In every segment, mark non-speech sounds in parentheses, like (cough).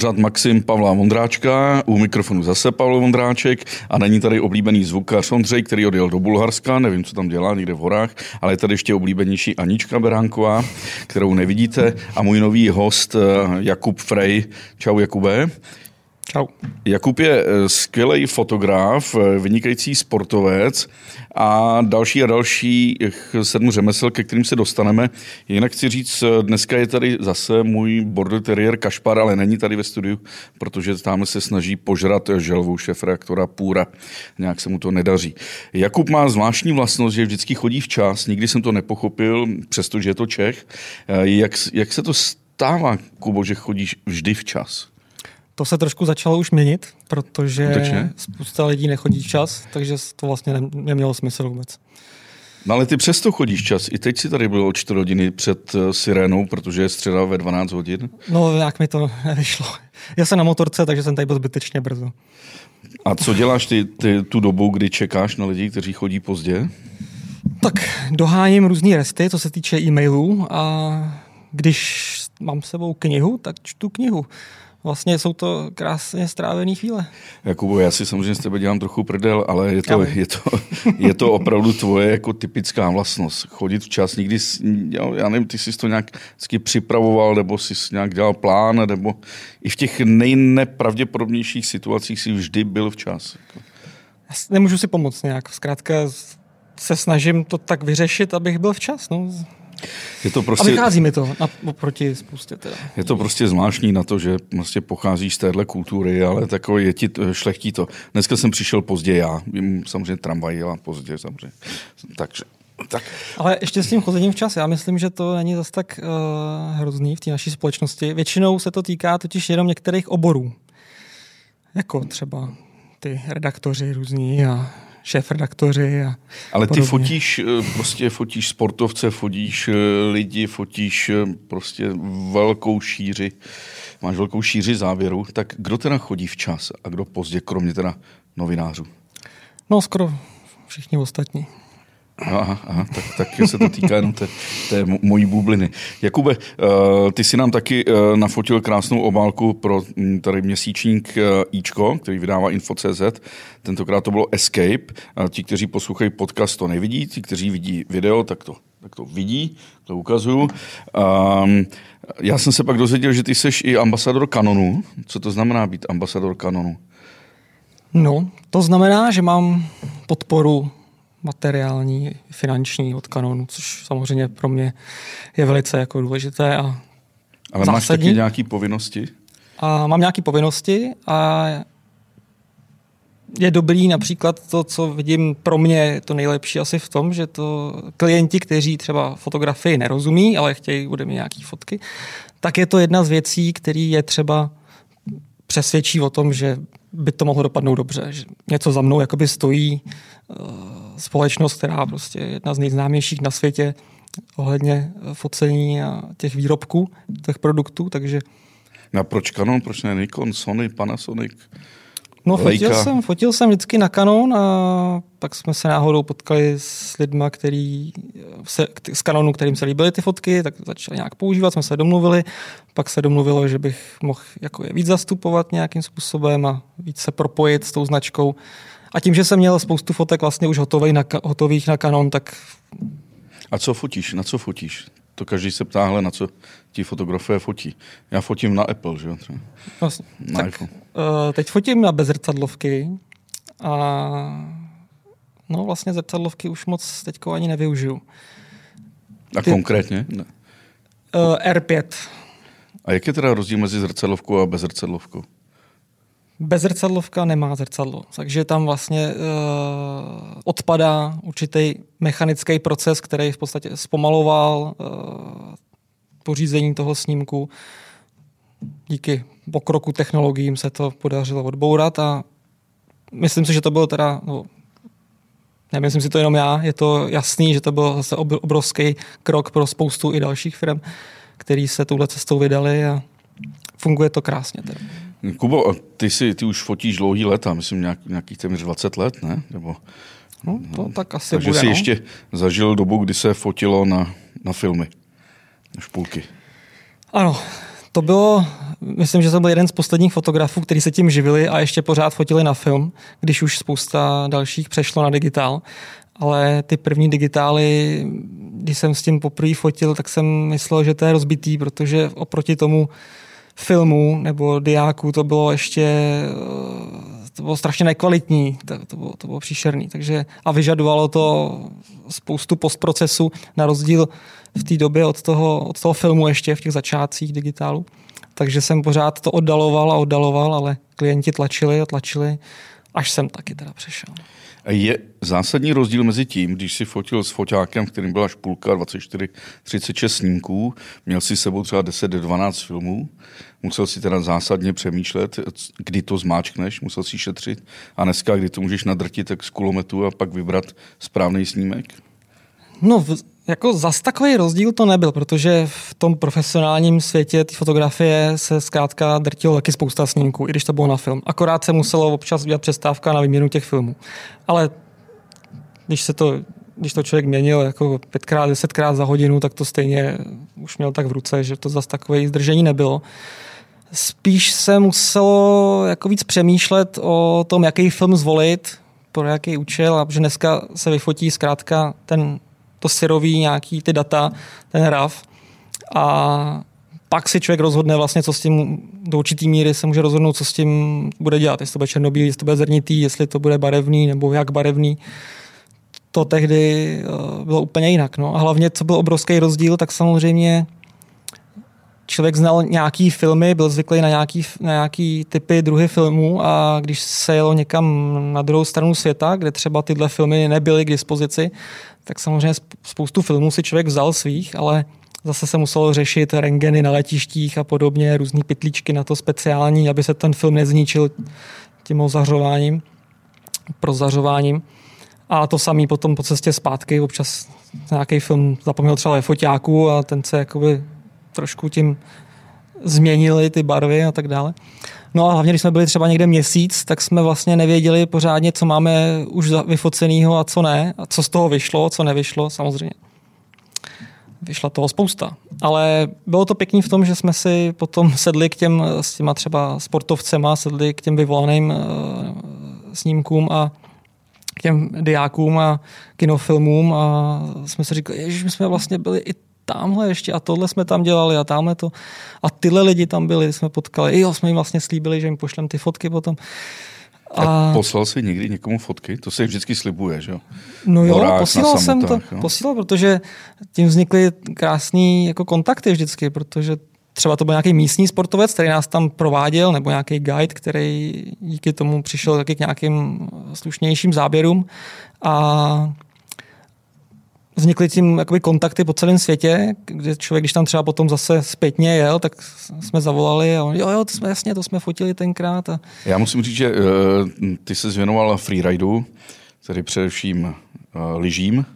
pořád Maxim Pavla Vondráčka, u mikrofonu zase Pavel Vondráček a není tady oblíbený zvukař Ondřej, který odjel do Bulharska, nevím, co tam dělá, někde v horách, ale je tady ještě oblíbenější Anička Beránková, kterou nevidíte a můj nový host eh, Jakub Frej. Čau Jakube. Čau. Jakub je eh, skvělý fotograf, eh, vynikající sportovec a další a další sedm řemesel, ke kterým se dostaneme. Jinak chci říct, eh, dneska je tady zase můj border terrier Kašpar, ale není tady ve studiu, protože tam se snaží požrat želvu šef reaktora Půra. Nějak se mu to nedaří. Jakub má zvláštní vlastnost, že vždycky chodí včas, nikdy jsem to nepochopil, přestože je to Čech. Jak, jak se to stává, Kubo, že chodíš vždy včas? To se trošku začalo už měnit, protože Skutečně? spousta lidí nechodí včas, takže to vlastně nemělo smysl vůbec. No ale ty přesto chodíš čas. I teď si tady byl o 4 hodiny před eh, sirénou, protože je středa ve 12 hodin. No, jak mi to (laughs) nevyšlo. Já jsem na motorce, takže jsem tady byl zbytečně brzo. A co děláš ty, ty tu dobu, kdy čekáš na lidi, kteří chodí pozdě? Tak doháním různé resty, co se týče e-mailů a když mám s sebou knihu, tak čtu knihu vlastně jsou to krásně strávené chvíle. Jakubo, já si samozřejmě s tebe dělám trochu prdel, ale je to, je to, je to opravdu tvoje jako typická vlastnost. Chodit včas, nikdy, já nevím, ty jsi to nějak připravoval, nebo jsi nějak dělal plán, nebo i v těch nejnepravděpodobnějších situacích si vždy byl včas. Já nemůžu si pomoct nějak. Zkrátka se snažím to tak vyřešit, abych byl včas. No. Je to prostě, a vychází mi to na, oproti spoustě. Teda. Je to prostě zvláštní na to, že vlastně pocházíš z téhle kultury, ale takové je ti šlechtí to. Dneska jsem přišel pozdě já, samozřejmě tramvaj jela pozdě samozřejmě. Takže tak. Ale ještě s tím chozením včas, já myslím, že to není zas tak uh, hrozný v té naší společnosti. Většinou se to týká totiž jenom některých oborů. Jako třeba ty redaktoři různí a šéf-redaktoři. A Ale ty podobně. fotíš, eh, prostě fotíš sportovce, fotíš eh, lidi, fotíš eh, prostě velkou šíři, máš velkou šíři závěru, tak kdo teda chodí včas a kdo pozdě, kromě teda novinářů? No skoro všichni ostatní. Aha, aha tak, tak se to týká jenom té, té mojí bubliny. Jakube, uh, ty si nám taky uh, nafotil krásnou obálku pro hm, tady měsíčník uh, Ičko, který vydává Info.cz. Tentokrát to bylo Escape. Ti, kteří poslouchají podcast, to nevidí. Ti, kteří vidí video, tak to, tak to vidí, to ukazuju. Um, já jsem se pak dozvěděl, že ty jsi i ambasador kanonu. Co to znamená být ambasador kanonu? No, to znamená, že mám podporu materiální, finanční od kanonu, což samozřejmě pro mě je velice jako důležité a Ale zásadní. máš taky nějaké povinnosti? A mám nějaké povinnosti a je dobrý například to, co vidím pro mě to nejlepší asi v tom, že to klienti, kteří třeba fotografii nerozumí, ale chtějí ode mě nějaké fotky, tak je to jedna z věcí, který je třeba přesvědčí o tom, že by to mohlo dopadnout dobře. Že něco za mnou jakoby stojí uh, společnost, která prostě je jedna z nejznámějších na světě ohledně focení a těch výrobků, těch produktů, takže... No a proč Canon, proč ne Nikon, Sony, Panasonic? No fotil jsem, fotil jsem vždycky na Canon a pak jsme se náhodou potkali s lidma, který se, z Canonu, kterým se líbily ty fotky, tak začali nějak používat, jsme se domluvili, pak se domluvilo, že bych mohl jako je víc zastupovat nějakým způsobem a víc se propojit s tou značkou. A tím, že jsem měl spoustu fotek vlastně už hotových na, hotových na Canon, tak... A co fotíš? Na co fotíš? To každý se ptá, hele, na co ti fotografové fotí. Já fotím na Apple, že jo? Vlastně, na tak, iPhone. Uh, teď fotím na bezrcadlovky a no vlastně zrcadlovky už moc teďko ani nevyužiju. A Ty, konkrétně? Ne. Uh, R5. A jak je teda rozdíl mezi zrcadlovkou a bezrcadlovkou? Bezrcadlovka nemá zrcadlo, takže tam vlastně uh, odpadá určitý mechanický proces, který v podstatě zpomaloval uh, pořízení toho snímku. Díky pokroku technologiím se to podařilo odbourat a myslím si, že to bylo teda, no, nemyslím si to jenom já, je to jasný, že to byl zase obrovský krok pro spoustu i dalších firm, který se touhle cestou vydali a funguje to krásně. Teda. Kubo, ty, si, ty už fotíš dlouhý a myslím nějak, nějakých téměř 20 let, ne? Nebo, no, to no, tak asi takže bude, jsi no. ještě zažil dobu, kdy se fotilo na, na filmy, na špulky. Ano, to bylo myslím, že jsem byl jeden z posledních fotografů, kteří se tím živili a ještě pořád fotili na film, když už spousta dalších přešlo na digitál. Ale ty první digitály, když jsem s tím poprvé fotil, tak jsem myslel, že to je rozbitý, protože oproti tomu filmu nebo diáku to bylo ještě to bylo strašně nekvalitní, to, to, bylo, to bylo příšerný. Takže, a vyžadovalo to spoustu postprocesu na rozdíl v té době od toho, od toho filmu ještě v těch začátcích digitálu. Takže jsem pořád to oddaloval a oddaloval, ale klienti tlačili a tlačili, až jsem taky teda přešel. Je zásadní rozdíl mezi tím, když si fotil s foťákem, kterým byla špulka 24, 36 snímků, měl si sebou třeba 10-12 filmů, musel si teda zásadně přemýšlet, kdy to zmáčkneš, musel si šetřit a dneska, kdy to můžeš nadrtit tak z kulometu a pak vybrat správný snímek? No, jako zas takový rozdíl to nebyl, protože v tom profesionálním světě té fotografie se zkrátka drtilo taky spousta snímků, i když to bylo na film. Akorát se muselo občas udělat přestávka na výměnu těch filmů. Ale když se to když to člověk měnil jako pětkrát, desetkrát za hodinu, tak to stejně už měl tak v ruce, že to zase takové zdržení nebylo. Spíš se muselo jako víc přemýšlet o tom, jaký film zvolit, pro jaký účel, a že dneska se vyfotí zkrátka ten to syrový nějaký ty data, ten RAV a pak si člověk rozhodne vlastně, co s tím do určitý míry se může rozhodnout, co s tím bude dělat. Jestli to bude černobílý, jestli to bude zrnitý, jestli to bude barevný nebo jak barevný. To tehdy eh, bylo úplně jinak. No. A hlavně, co byl obrovský rozdíl, tak samozřejmě člověk znal nějaký filmy, byl zvyklý na nějaký, na nějaký typy, druhy filmů a když se jelo někam na druhou stranu světa, kde třeba tyhle filmy nebyly k dispozici, tak samozřejmě spoustu filmů si člověk vzal svých, ale zase se muselo řešit rengeny na letištích a podobně, různé pytlíčky na to speciální, aby se ten film nezničil tím ozařováním, prozařováním. A to samý potom po cestě zpátky, občas nějaký film zapomněl třeba ve foťáku a ten se jakoby trošku tím změnili ty barvy a tak dále. No a hlavně, když jsme byli třeba někde měsíc, tak jsme vlastně nevěděli pořádně, co máme už vyfoceného a co ne, a co z toho vyšlo, co nevyšlo, samozřejmě. Vyšla toho spousta. Ale bylo to pěkný v tom, že jsme si potom (laughs) sedli k těm s těma třeba sportovcema, sedli k těm vyvolaným uh, snímkům a k těm diákům a kinofilmům a jsme si říkali, že jsme vlastně byli i tamhle ještě a tohle jsme tam dělali a tamhle to. A tyhle lidi tam byli, jsme potkali. Jo, jsme jim vlastně slíbili, že jim pošlem ty fotky potom. A... a poslal jsi někdy někomu fotky? To se vždycky slibuje, že jo? No jo, Horách, posílal jsem to, jo? posílal, protože tím vznikly krásné jako kontakty vždycky, protože třeba to byl nějaký místní sportovec, který nás tam prováděl, nebo nějaký guide, který díky tomu přišel taky k nějakým slušnějším záběrům. A vznikly tím jakoby kontakty po celém světě, kde člověk, když tam třeba potom zase zpětně jel, tak jsme zavolali a on, jo, jo, to jsme jasně, to jsme fotili tenkrát. A... Já musím říct, že uh, ty se zvěnoval freeridu, tedy především uh, lyžím,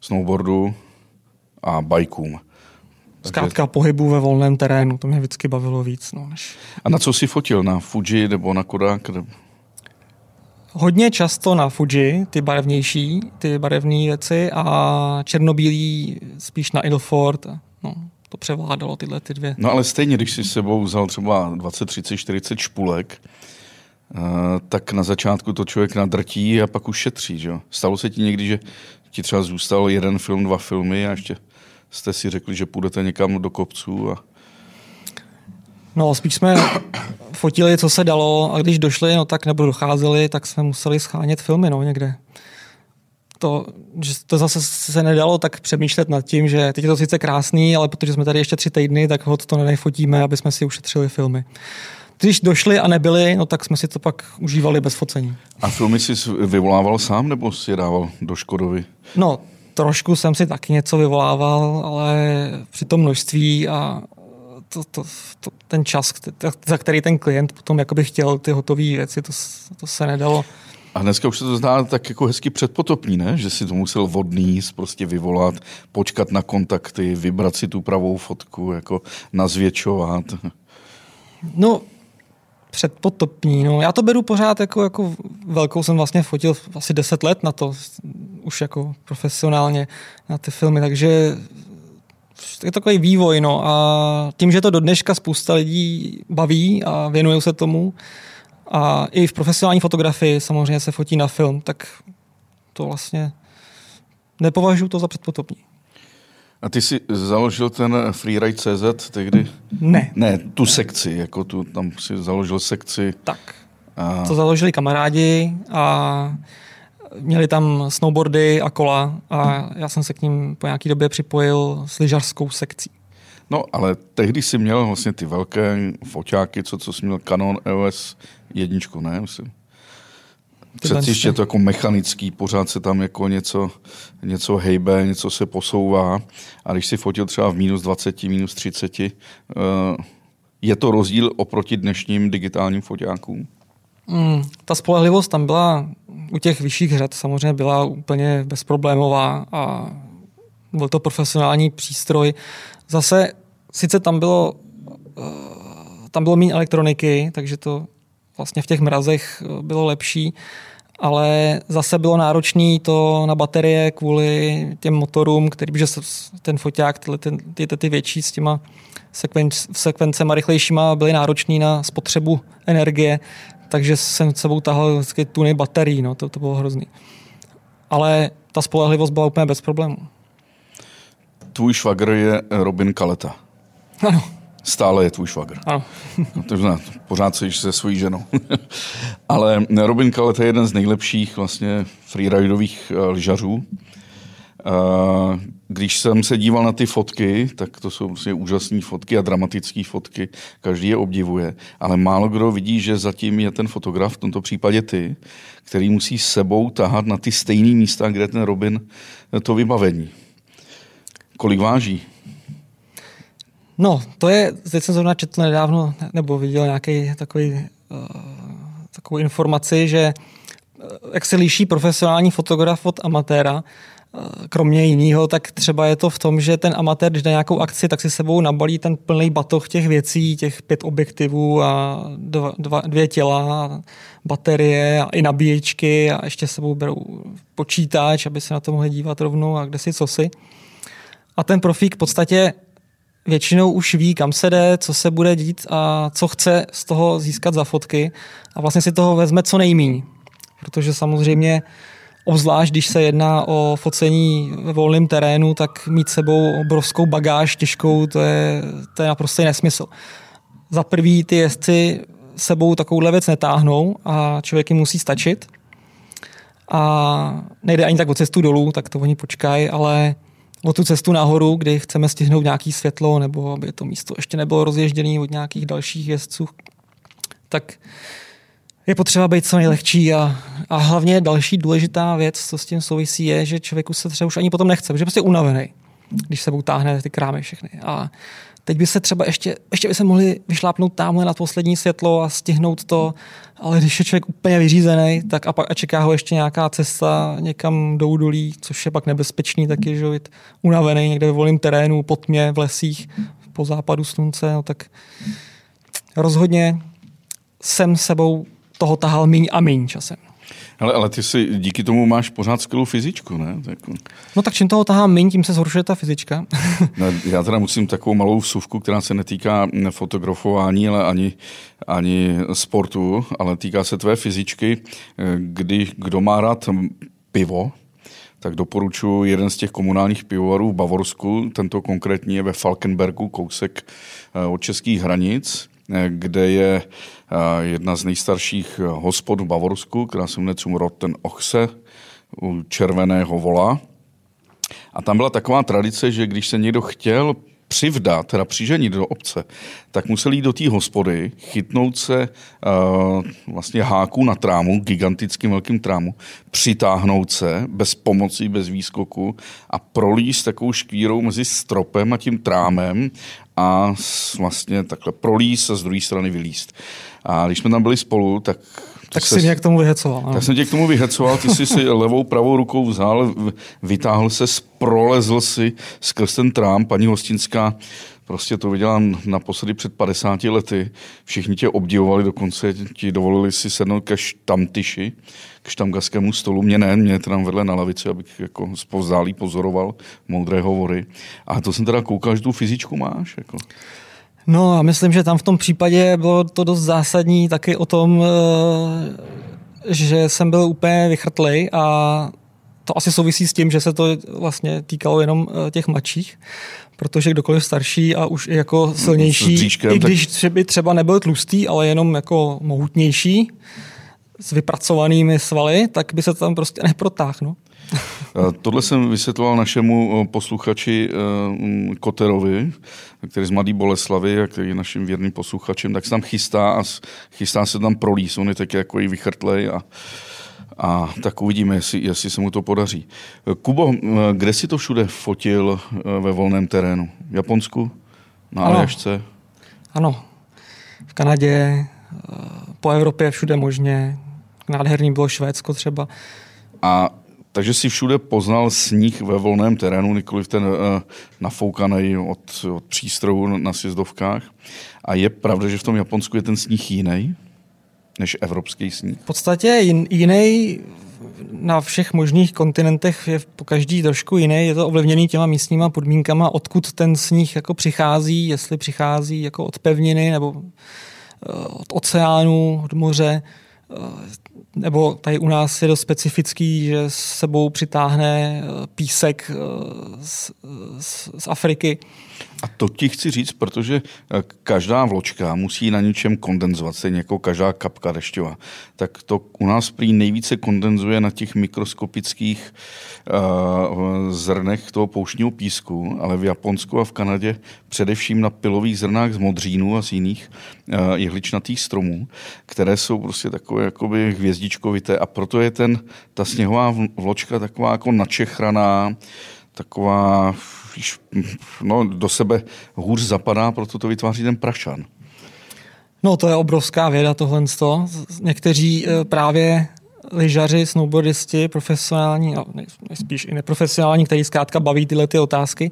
snowboardu a bajkům. Zkrátka pohybu ve volném terénu, to mě vždycky bavilo víc. No, než... A na co jsi fotil? Na Fuji nebo na Kodak? Hodně často na Fuji, ty barevnější, ty barevné věci a černobílý spíš na Ilford. No, to převládalo tyhle ty dvě. No ale stejně, když si s sebou vzal třeba 20, 30, 40 špulek, uh, tak na začátku to člověk nadrtí a pak už šetří. Že? Stalo se ti někdy, že ti třeba zůstal jeden film, dva filmy a ještě jste si řekli, že půjdete někam do kopců a No, spíš jsme fotili, co se dalo a když došli, no tak nebo docházeli, tak jsme museli schánět filmy, no, někde. To, že to zase se nedalo tak přemýšlet nad tím, že teď je to sice krásný, ale protože jsme tady ještě tři týdny, tak hod to nenefotíme, aby jsme si ušetřili filmy. Když došli a nebyli, no tak jsme si to pak užívali bez focení. A filmy jsi vyvolával sám nebo si je dával do Škodovy? No, trošku jsem si taky něco vyvolával, ale při tom množství a to, to, to, ten čas, za který ten klient potom jakoby chtěl ty hotové věci, to, to se nedalo. A dneska už se to zdá tak jako hezky předpotopní, ne? Že si to musel vodný prostě vyvolat, počkat na kontakty, vybrat si tu pravou fotku, jako nazvětšovat. No, předpotopní. No. Já to beru pořád jako, jako velkou, jsem vlastně fotil asi 10 let na to, už jako profesionálně na ty filmy, takže je to takový vývoj, no a tím, že to do dneška spousta lidí baví a věnují se tomu a i v profesionální fotografii samozřejmě se fotí na film, tak to vlastně nepovažuji to za předpotopní. A ty jsi založil ten Freeride.cz tehdy? Ne. Ne, tu sekci, jako tu, tam si založil sekci. Tak. A... To založili kamarádi a měli tam snowboardy a kola a já jsem se k ním po nějaké době připojil s lyžařskou sekcí. No, ale tehdy si měl vlastně ty velké foťáky, co, co jsi měl Canon EOS jedničku, ne? Myslím. Přeci ještě to jako mechanický, pořád se tam jako něco, něco hejbe, něco se posouvá. A když si fotil třeba v minus 20, minus 30, eh, je to rozdíl oproti dnešním digitálním foťákům? Mm, ta spolehlivost tam byla u těch vyšších řad samozřejmě byla úplně bezproblémová a byl to profesionální přístroj. Zase sice tam bylo, eh, tam bylo méně elektroniky, takže to vlastně v těch mrazech eh, bylo lepší, ale zase bylo náročné to na baterie kvůli těm motorům, který, že ten foťák, tyhle, ty, ty, ty větší s těma sekvenc, sekvencema rychlejšíma byly náročný na spotřebu energie, takže jsem s sebou tahal vždycky tuny baterií, no, to, to bylo hrozný. Ale ta spolehlivost byla úplně bez problémů. Tvůj švagr je Robin Kaleta. Ano. Stále je tvůj švagr. Ano. no, to znamená, pořád jsi se svojí ženou. (laughs) Ale Robin Kaleta je jeden z nejlepších vlastně freeridových uh, lyžařů. Uh, když jsem se díval na ty fotky, tak to jsou vlastně úžasné fotky a dramatické fotky. Každý je obdivuje, ale málo kdo vidí, že zatím je ten fotograf, v tomto případě ty, který musí sebou tahat na ty stejné místa, kde ten Robin to vybavení. Kolik váží? No, to je, teď jsem zrovna četl nedávno, nebo viděl nějaký takový, uh, takovou informaci, že uh, jak se liší profesionální fotograf od amatéra, Eh, kromě jiného, tak třeba je to v tom, že ten amatér, když na nějakou akci, tak si sebou nabalí ten plný batoh těch věcí, těch pět objektivů a dva, dva, dvě těla, baterie a i nabíječky a ještě sebou berou počítač, aby se na to mohli dívat rovnou a kde si co si. A ten profík v podstatě většinou už ví, kam se jde, co se bude dít a co chce z toho získat za fotky a vlastně si toho vezme co nejmíň. Protože samozřejmě Obzvlášť, když se jedná o focení ve volném terénu, tak mít sebou obrovskou bagáž těžkou, to je, to je naprosto nesmysl. Za prvý ty jezdci sebou takovouhle věc netáhnou a člověk jim musí stačit. A nejde ani tak o cestu dolů, tak to oni počkají, ale o tu cestu nahoru, kdy chceme stihnout nějaký světlo, nebo aby to místo ještě nebylo rozježděné od nějakých dalších jezdců, tak je potřeba být co nejlehčí a, a hlavně další důležitá věc, co s tím souvisí, je, že člověku se třeba už ani potom nechce, protože je prostě unavený, když se utáhne ty krámy všechny. A teď by se třeba ještě, ještě by se mohli vyšlápnout tamhle na poslední světlo a stihnout to, ale když je člověk úplně vyřízený, tak a, pak, a čeká ho ještě nějaká cesta někam do údolí, což je pak nebezpečný taky, že být unavený někde ve volném terénu, po tmě, v lesích, po západu slunce, no tak rozhodně jsem sebou toho tahal míň a míň časem. Ale, ale ty si díky tomu máš pořád skvělou fyzičku, ne? Tak... No tak čím toho tahám míň, tím se zhoršuje ta fyzička. (laughs) no, já teda musím takovou malou vsuvku, která se netýká fotografování, ale ani, ani sportu, ale týká se tvé fyzičky. Kdy, kdo má rád pivo, tak doporučuji jeden z těch komunálních pivovarů v Bavorsku. Tento konkrétní je ve Falkenbergu, kousek eh, od českých hranic kde je eh, jedna z nejstarších eh, hospod v Bavorsku, která se jmenuje Zum Rotten Ochse, u červeného vola. A tam byla taková tradice, že když se někdo chtěl přivdat, teda přiženit do obce, tak musel jít do té hospody, chytnout se uh, vlastně háku na trámu, gigantickým velkým trámu, přitáhnout se bez pomoci, bez výskoku a prolíst takovou škvírou mezi stropem a tím trámem a vlastně takhle prolíst a z druhé strany vylíst. A když jsme tam byli spolu, tak tak jsi mě k tomu vyhecoval. Tak jsem tě k tomu vyhecoval, ty jsi si (laughs) levou pravou rukou vzal, vytáhl se, prolezl si skrz ten trám, paní Hostinská Prostě to viděla naposledy před 50 lety. Všichni tě obdivovali, dokonce ti dovolili si sednout ke štamtyši, k štamgaskému stolu. Mě ne, mě tam vedle na lavici, abych jako zpovzdálí pozoroval moudré hovory. A to jsem teda koukal, že tu fyzičku máš. Jako. No a myslím, že tam v tom případě bylo to dost zásadní taky o tom, eh, že jsem byl úplně vychrtlej a to asi souvisí s tím, že se to vlastně týkalo jenom eh, těch mladších, protože kdokoliv starší a už i jako silnější, dříčkem, i když by třeba nebyl tlustý, ale jenom jako mohutnější, s vypracovanými svaly, tak by se tam prostě neprotáhl. No. (laughs) Tohle jsem vysvětloval našemu eh, posluchači eh, Koterovi, který z Mladý Boleslavy a který je naším věrným posluchačem, tak se tam chystá a chystá se tam prolíz. On je taky jako i vychrtlej a, a tak uvidíme, jestli, jestli se mu to podaří. Kubo, eh, kde si to všude fotil ve volném terénu? V Japonsku? Na ano. Aljašce? Ano. V Kanadě, po Evropě všude možně. Nádherný bylo Švédsko třeba. A takže si všude poznal sníh ve volném terénu, nikoliv ten uh, nafoukaný od, od přístrojů na sjezdovkách. A je pravda, že v tom Japonsku je ten sníh jiný než evropský sníh? V podstatě jin, jiný na všech možných kontinentech je po každý trošku jiný. Je to ovlivněný těma místníma podmínkama, odkud ten sníh jako přichází, jestli přichází jako od pevniny nebo uh, od oceánu, od moře. Nebo tady u nás je dost specifický, že s sebou přitáhne eh, písek eh, z, z, z Afriky. A to ti chci říct, protože eh, každá vločka musí na něčem kondenzovat, stejně jako každá kapka dešťová. Tak to u nás prý nejvíce kondenzuje na těch mikroskopických uh, zrnech toho pouštního písku, ale v Japonsku a v Kanadě především na pilových zrnách z modřínů a z jiných uh, jehličnatých stromů, které jsou prostě takové jakoby hvězdičkovité a proto je ten, ta sněhová vločka taková jako načechraná, taková víš, no, do sebe hůř zapadá, proto to vytváří ten prašan. No to je obrovská věda tohle. Někteří eh, právě lyžaři, snowboardisti, profesionální, no, spíš i neprofesionální, kteří zkrátka baví tyhle ty otázky,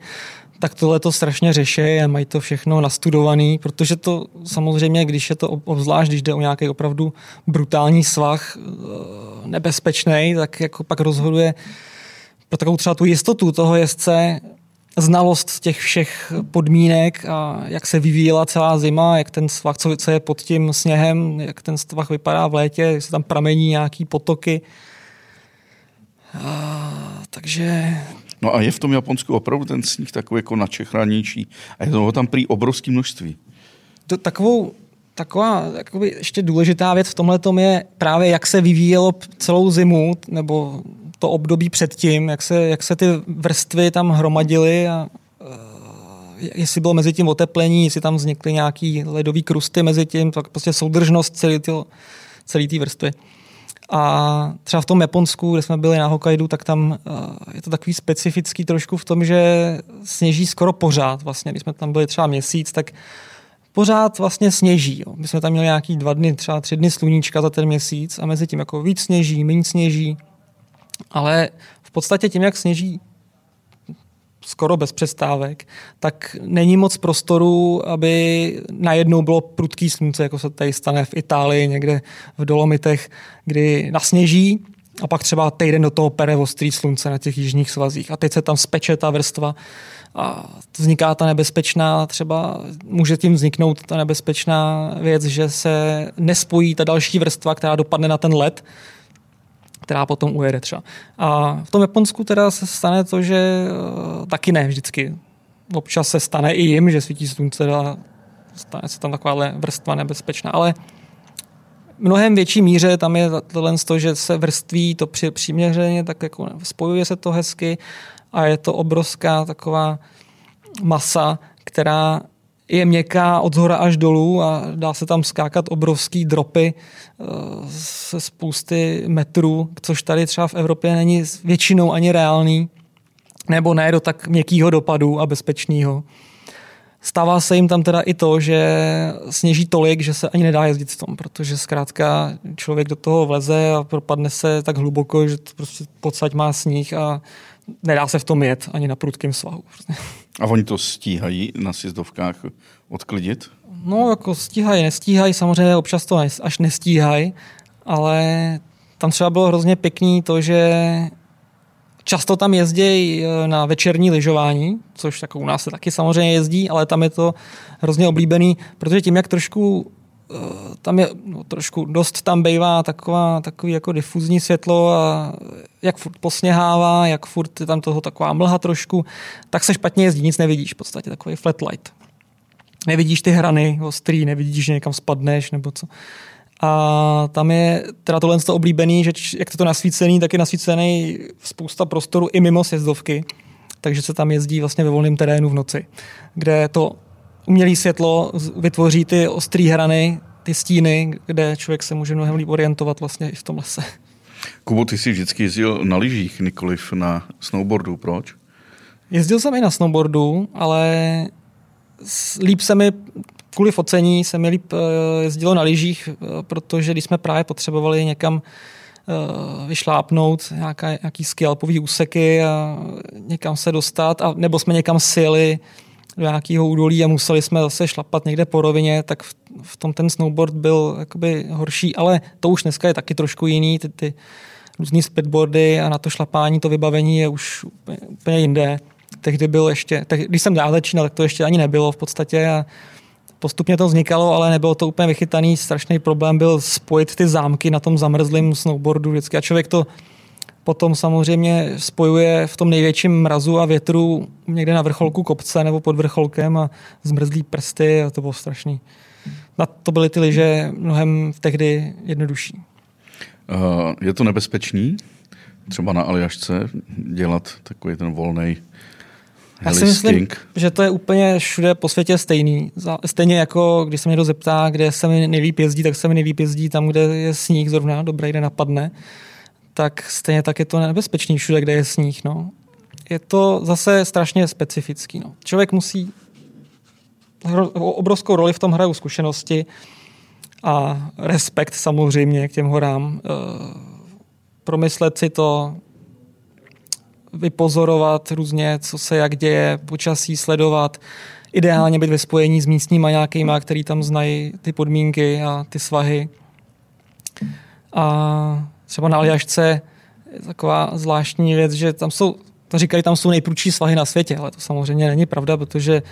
tak tohle to strašně řeší a mají to všechno nastudovaný, protože to samozřejmě, když je to obzvlášť, když jde o nějaký opravdu brutální svah, eh, nebezpečný, tak jako pak rozhoduje pro takovou třeba tu jistotu toho jezdce znalost těch všech podmínek a jak se vyvíjela celá zima, jak ten svah, co je pod tím sněhem, jak ten svah vypadá v létě, jestli tam pramení nějaký potoky. A, takže... No a je v tom Japonsku opravdu ten sníh takový jako načechranější a je toho tam prý obrovské množství. To, takovou, taková jakoby ještě důležitá věc v tomhle je právě, jak se vyvíjelo celou zimu, nebo to období předtím, jak se, jak se ty vrstvy tam hromadily a uh, jestli bylo mezi tím oteplení, jestli tam vznikly nějaký ledový krusty mezi tím, tak prostě soudržnost celý ty, celý ty vrstvy. A třeba v tom Japonsku, kde jsme byli na Hokkaidu, tak tam uh, je to takový specifický trošku v tom, že sněží skoro pořád. Vlastně, když jsme tam byli třeba měsíc, tak pořád vlastně sněží. Jo. My jsme tam měli nějaký dva dny, třeba tři dny sluníčka za ten měsíc a mezi tím jako víc sněží, méně sněží ale v podstatě tím, jak sněží skoro bez přestávek, tak není moc prostoru, aby najednou bylo prudký slunce, jako se tady stane v Itálii, někde v Dolomitech, kdy nasněží a pak třeba týden do toho pere ostrý slunce na těch jižních svazích. A teď se tam speče ta vrstva a vzniká ta nebezpečná, třeba může tím vzniknout ta nebezpečná věc, že se nespojí ta další vrstva, která dopadne na ten led, která potom ujede třeba. A v tom Japonsku teda se stane to, že uh, taky ne vždycky. Občas se stane i jim, že svítí slunce a stane se tam taková vrstva nebezpečná, ale mnohem větší míře tam je tohle to, že se vrství to při, přiměřeně, tak jako spojuje se to hezky a je to obrovská taková masa, která je měkká od zhora až dolů a dá se tam skákat obrovský dropy eh, se spousty metrů, což tady třeba v Evropě není většinou ani reálný, nebo ne do tak měkkého dopadu a bezpečného. Stává se jim tam teda i to, že sněží tolik, že se ani nedá jezdit v tom, protože zkrátka člověk do toho vleze a propadne se tak hluboko, že to prostě podsaď má sníh a nedá se v tom jet ani na prudkém svahu. (laughs) A oni to stíhají na sjezdovkách odklidit? No, jako stíhají, nestíhají, samozřejmě občas to až nestíhají, ale tam třeba bylo hrozně pěkný to, že často tam jezdí eh, na večerní lyžování, což jako u nás se taky samozřejmě jezdí, ale tam je to hrozně oblíbený, protože tím, jak trošku tam je no, trošku dost tam bývá taková, takový jako difuzní světlo a jak furt posněhává, jak furt je tam toho taková mlha trošku, tak se špatně jezdí, nic nevidíš v podstatě, takový flat light. Nevidíš ty hrany ostrý, nevidíš, že někam spadneš nebo co. A tam je teda tohle to oblíbený, že jak to, to nasvícený, tak je nasvícený spousta prostoru i mimo sjezdovky. Takže se tam jezdí vlastně ve volném terénu v noci, kde to umělé světlo vytvoří ty ostré hrany, ty stíny, kde člověk se může mnohem líp orientovat vlastně i v tom lese. Kubo, ty jsi vždycky jezdil na lyžích, nikoliv na snowboardu. Proč? Jezdil jsem i na snowboardu, ale líp se mi kvůli focení se mi líp eh, jezdilo na lyžích, eh, protože když jsme právě potřebovali někam eh, vyšlápnout nějaká, nějaký skialpový úseky a někam se dostat, a, nebo jsme někam sjeli do nějakého údolí a museli jsme zase šlapat někde po rovině, tak v, v tom ten snowboard byl jakoby horší, ale to už dneska je taky trošku jiný, ty, ty různý speedboardy a na to šlapání, to vybavení je už úplně, úplně jinde. Tehdy byl ještě, tak, když jsem dál začínal, tak to ještě ani nebylo v podstatě a postupně to vznikalo, ale nebylo to úplně vychytaný. Strašný problém byl spojit ty zámky na tom zamrzlém snowboardu vždycky. A člověk to potom samozřejmě spojuje v tom největším mrazu a větru někde na vrcholku kopce nebo pod vrcholkem a zmrzlý prsty a to bylo strašný. Na to byly ty lyže mnohem tehdy jednodušší. Uh, je to nebezpečný třeba na Aljašce dělat takový ten volný já si myslím, že to je úplně všude po světě stejný. Stejně jako když se mě někdo zeptá, kde se mi nejlíp jezdí, tak se mi nejlíp jezdí tam, kde je sníh zrovna, dobrý den napadne. Tak stejně tak je to nebezpečný všude, kde je sníh. No. Je to zase strašně specifický. No. Člověk musí obrovskou roli v tom hrajou zkušenosti a respekt samozřejmě k těm horám. E, promyslet si to, vypozorovat různě, co se jak děje, počasí sledovat, ideálně být ve spojení s místníma nějakýma, který tam znají ty podmínky a ty svahy. A třeba na Aljašce je taková zvláštní věc, že tam jsou, to říkají, tam jsou nejprudší svahy na světě, ale to samozřejmě není pravda, protože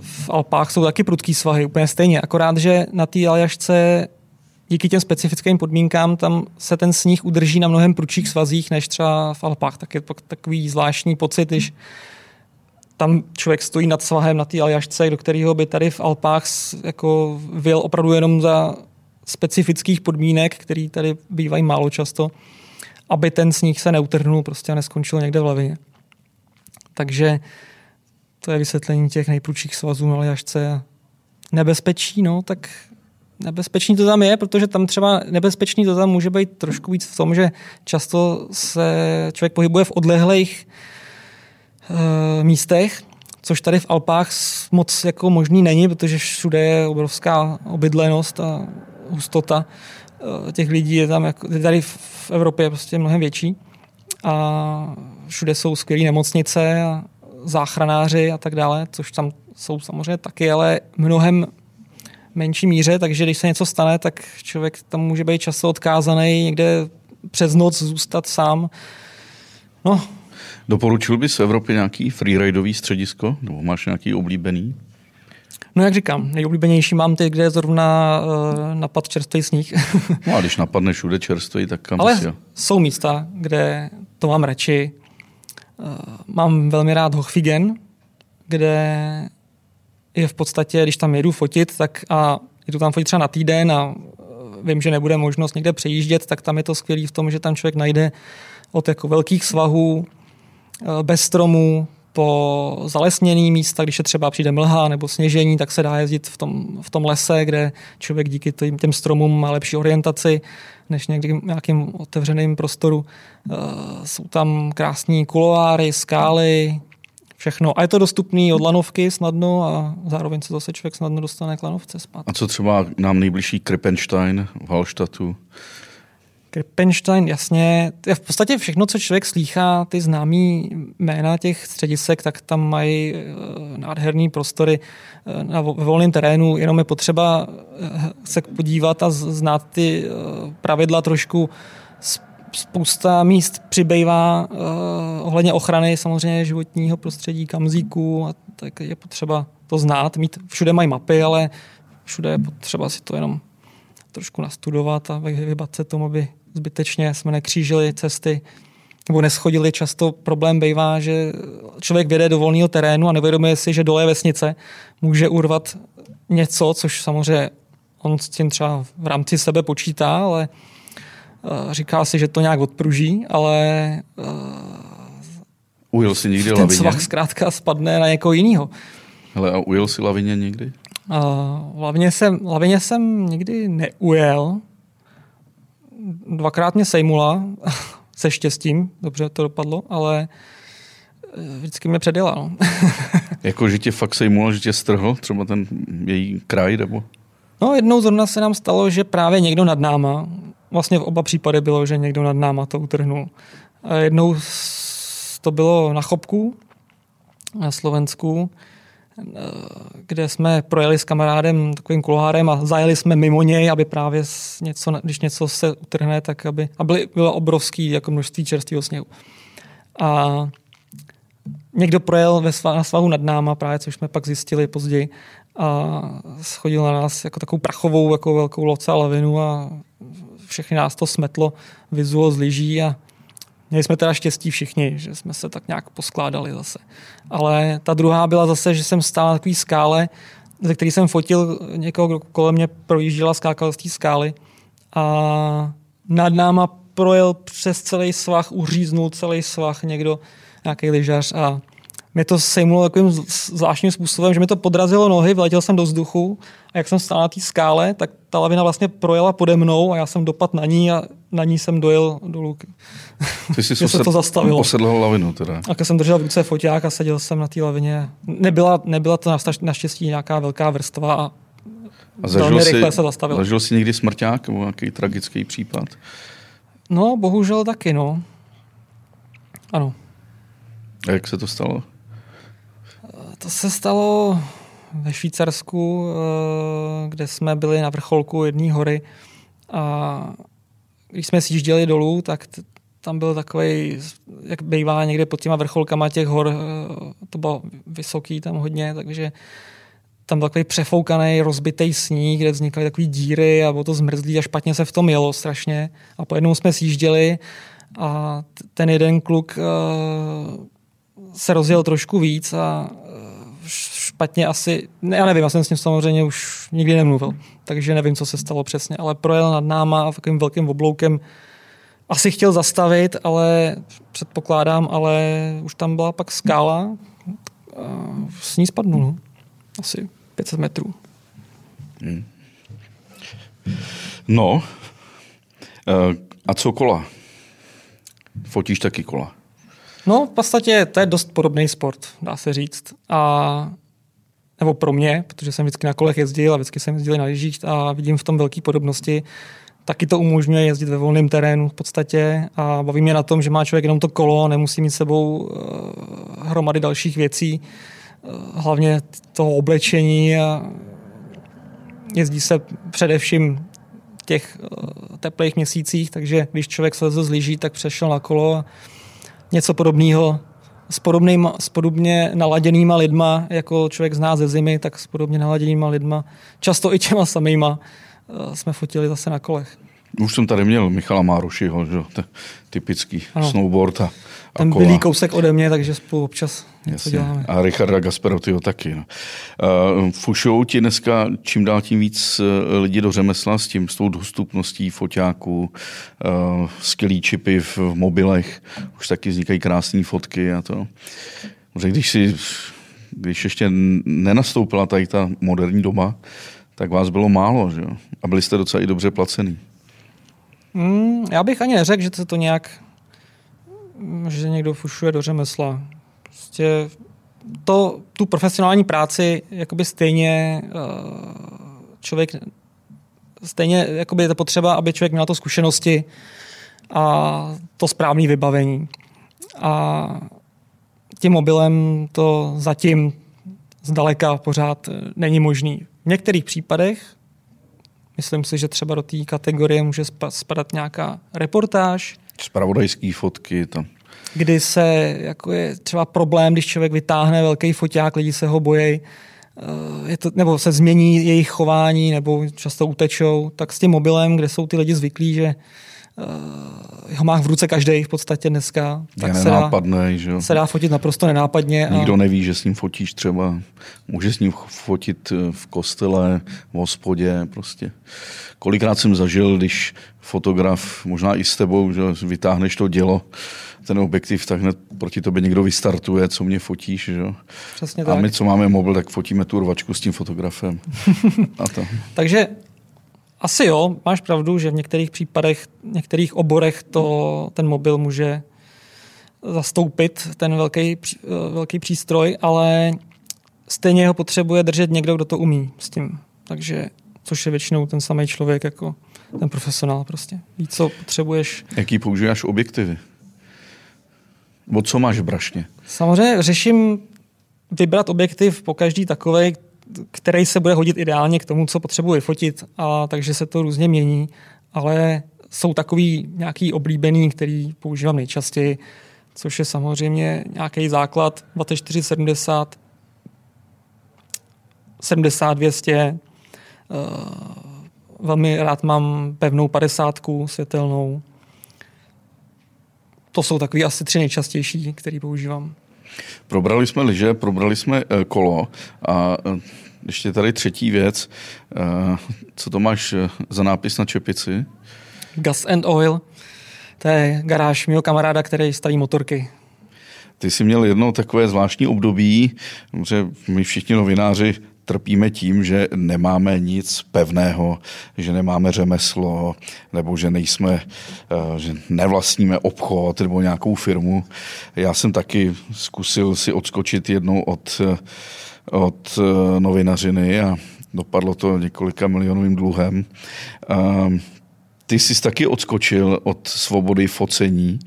v Alpách jsou taky prudký svahy, úplně stejně. Akorát, že na té Aljašce díky těm specifickým podmínkám tam se ten sníh udrží na mnohem prudších svazích než třeba v Alpách. Tak je to takový zvláštní pocit, když tam člověk stojí nad svahem na té aljašce, do kterého by tady v Alpách jako vyl opravdu jenom za specifických podmínek, které tady bývají málo často, aby ten sníh se neutrhnul prostě a neskončil někde v lavině. Takže to je vysvětlení těch nejprudších svazů na aljašce. Nebezpečí, no, tak nebezpečný to tam je, protože tam třeba nebezpečný to tam může být trošku víc v tom, že často se člověk pohybuje v odlehlých uh, místech, což tady v Alpách moc jako možný není, protože všude je obrovská obydlenost a hustota uh, těch lidí je tam, jako, tady v Evropě je prostě mnohem větší a všude jsou skvělé nemocnice a záchranáři a tak dále, což tam jsou samozřejmě taky, ale mnohem menší míře, takže když se něco stane, tak člověk tam může být často odkázaný někde přes noc zůstat sám. No. Doporučil bys v Evropě nějaký freeridový středisko? Nebo máš nějaký oblíbený? No jak říkám, nejoblíbenější mám ty, kde je zrovna uh, napad čerstvý sníh. (laughs) no a když napadne všude čerstvý, tak kam Ale si jsou místa, kde to mám radši. Uh, mám velmi rád Hochfigen, kde je v podstatě, když tam jedu fotit, tak a jedu tam fotit třeba na týden a e, vím, že nebude možnost někde přejíždět, tak tam je to skvělé v tom, že tam člověk najde od jako velkých svahů, bez stromů, po zalesněný místa, když je třeba přijde mlha nebo sněžení, tak se dá jezdit v tom, v tom lese, kde člověk díky těm, těm stromům má lepší orientaci než někdy nějakým otevřeným prostoru. E, jsou tam krásní kuloáry, skály, všechno. A je to dostupný od lanovky snadno a zároveň se zase člověk snadno dostane k lanovce zpátky. A co třeba nám nejbližší Krippenstein v Hallstadtu? Krippenstein, jasně. V podstatě všechno, co člověk slýchá, ty známý jména těch středisek, tak tam mají eh, nádherný prostory eh, na volném terénu, jenom je potřeba eh, se podívat a znát ty pravidla trošku. Spousta míst přibývá ohledně ochrany samozřejmě životního prostředí, kamzíků, a tak je potřeba to znát, mít, všude mají mapy, ale všude je potřeba si to jenom trošku nastudovat a vybat se tomu, aby zbytečně jsme nekřížili cesty nebo neschodili. Často problém bývá, že člověk věde do volného terénu a nevědomuje si, že dole vesnice, může urvat něco, což samozřejmě on s tím třeba v rámci sebe počítá, ale uh, říká si, že to nějak odpruží, ale uh, ujel si někdy ten lavině? svah zkrátka spadne na někoho jiného. Ale a ujel si lavině někdy? Uh, lavině, jsem, lavině jsem nikdy neujel, dvakrát mě sejmula (laughs) se štěstím, dobře to dopadlo, ale eh, vždycky mě předjela. No. (laughs) jako, že tě fakt sejmula, že tě strhl třeba ten její kraj, nebo? No, jednou zrovna se nám stalo, že právě někdo nad náma, vlastně v oba případy bylo, že někdo nad náma to utrhnul. A jednou to bylo na Chopku, na Slovensku, kde jsme projeli s kamarádem takovým kulohárem a zajeli jsme mimo něj, aby právě něco, když něco se utrhne, tak aby, a byly, bylo obrovský jako množství čerstvého sněhu. A někdo projel ve svá, na svahu nad náma, právě což jsme pak zjistili později, a schodil na nás jako takovou prachovou, jako velkou loce a lavinu a všechny nás to smetlo, vyzulo z lyží a Měli jsme teda štěstí všichni, že jsme se tak nějak poskládali zase. Ale ta druhá byla zase, že jsem stál na takové skále, ze který jsem fotil někoho, kdo kolem mě projížděl a skákal z té skály. A nad náma projel přes celý svah, uříznul celý svah někdo, nějaký lyžař a mě to sejmulo takovým zvláštním způsobem, že mi to podrazilo nohy, vletěl jsem do vzduchu a jak jsem stál na té skále, tak ta lavina vlastně projela pode mnou a já jsem dopad na ní a na ní jsem dojel dolů. Ty jsi (laughs) se to zastavilo. Posedl lavinu teda. A jsem držel v ruce foťák a seděl jsem na té lavině. Nebyla, nebyla to naštěstí nějaká velká vrstva a, a zažil jsi, se zastavil. Zažil jsi někdy smrťák nebo nějaký tragický případ? No, bohužel taky, no. Ano. A jak se to stalo? To se stalo ve Švýcarsku, eh, kde jsme byli na vrcholku jedné hory a když jsme sjížděli dolů, tak tam byl takový, jak bývá někde pod těma vrcholkama těch hor, eh, to bylo vysoký tam hodně, takže tam byl takový přefoukaný, rozbitý sníh, kde vznikaly takové díry a bylo to zmrzlý a špatně se v tom jelo strašně. A po jednou jsme sjížděli a ten jeden kluk uh, se rozjel trošku víc a špatně asi, ne, já nevím, já jsem s ním samozřejmě už nikdy nemluvil, takže nevím, co se stalo přesně, ale projel nad náma takovým velkým obloukem asi chtěl zastavit, ale předpokládám, ale už tam byla pak skála s ní spadnul. No. Asi 500 metrů. Hmm. No, eh, a co kola? Fotíš taky kola? No, v podstatě to je dost podobný sport, dá se říct. A nebo pro mě, protože jsem vždycky na kolech jezdil a vždycky jsem jezdil na lyžích a vidím v tom velké podobnosti. Taky to umožňuje jezdit ve volném terénu v podstatě a baví mě na tom, že má člověk jenom to kolo, nemusí mít sebou uh, hromady dalších věcí, uh, hlavně toho oblečení a jezdí se především v těch uh, teplých měsících, takže když člověk se z lyží, tak přešel na kolo a něco podobného s, podobnýma, s podobně naladěnýma lidma, jako člověk zná ze zimy, tak s podobně naladěnýma lidma, často i těma samýma, uh, jsme fotili zase na kolech. Už jsem tady měl Michala Márušiho, že? typický ano. snowboard a, Ten kola. kousek ode mě, takže spolu občas něco Jasně. děláme. A Richarda Gasperotyho taky. No. Uh, fušou ti dneska čím dál tím víc uh, lidi do řemesla s tím, s tou dostupností foťáků, uh, skvělý čipy v, mobilech, už taky vznikají krásné fotky a to. Když si když ještě nenastoupila tady ta moderní doba, tak vás bylo málo, že jo? A byli jste docela i dobře placený. Mm, já bych ani neřekl, že se to nějak, že někdo fušuje do řemesla. Prostě to, tu profesionální práci jakoby stejně uh, člověk stejně jakoby je to potřeba, aby člověk měl to zkušenosti a to správné vybavení. A tím mobilem to zatím zdaleka pořád není možný. V některých případech, myslím si, že třeba do té kategorie může spadat nějaká reportáž. Spravodajské fotky tam. Kdy se, jako je třeba problém, když člověk vytáhne velký foťák, lidi se ho bojí, je to, nebo se změní jejich chování, nebo často utečou, tak s tím mobilem, kde jsou ty lidi zvyklí, že ho má v ruce každý v podstatě dneska. Tak se dá, že se dá fotit naprosto nenápadně. Nikdo a... neví, že s ním fotíš třeba. Může s ním fotit eh, v kostele, v hospodě, prostě. Kolikrát jsem zažil, když fotograf, možná i s tebou, že vytáhneš to dělo, ten objektiv, tak hned proti tobě někdo vystartuje, co mě fotíš. Že? Přesně a tak. my, co máme mobil, tak fotíme tu rvačku s tím fotografem. (laughs) a to. Takže asi jo, máš pravdu, že v některých případech, v některých oborech to ten mobil může zastoupit ten velký, velký přístroj, ale stejně ho potřebuje držet někdo, kdo to umí s tím. Takže, což je většinou ten samý člověk jako ten profesionál prostě. Ví, co potřebuješ. Jaký používáš objektivy? O co máš v brašně? Samozřejmě řeším vybrat objektiv po každý takový, který se bude hodit ideálně k tomu, co potřebuji vyfotit, a takže se to různě mění, ale jsou takový nějaký oblíbený, který používám nejčastěji, což je samozřejmě nějaký základ 2470, 70 200, velmi rád mám pevnou padesátku světelnou. To jsou takový asi tři nejčastější, který používám. Probrali jsme liže, probrali jsme eh, kolo a eh, ještě tady třetí věc. Eh, co to máš za nápis na čepici? Gas and Oil. To je garáž mého kamaráda, který staví motorky. Ty jsi měl jedno takové zvláštní období, že my všichni novináři trpíme tím, že nemáme nic pevného, že nemáme řemeslo, nebo že nejsme, eh, že nevlastníme obchod nebo nějakou firmu. Já jsem taky zkusil si odskočit jednou od, eh, od eh, novinařiny a dopadlo to několika milionovým dluhem. Ty jsi taky odskočil od svobody focení,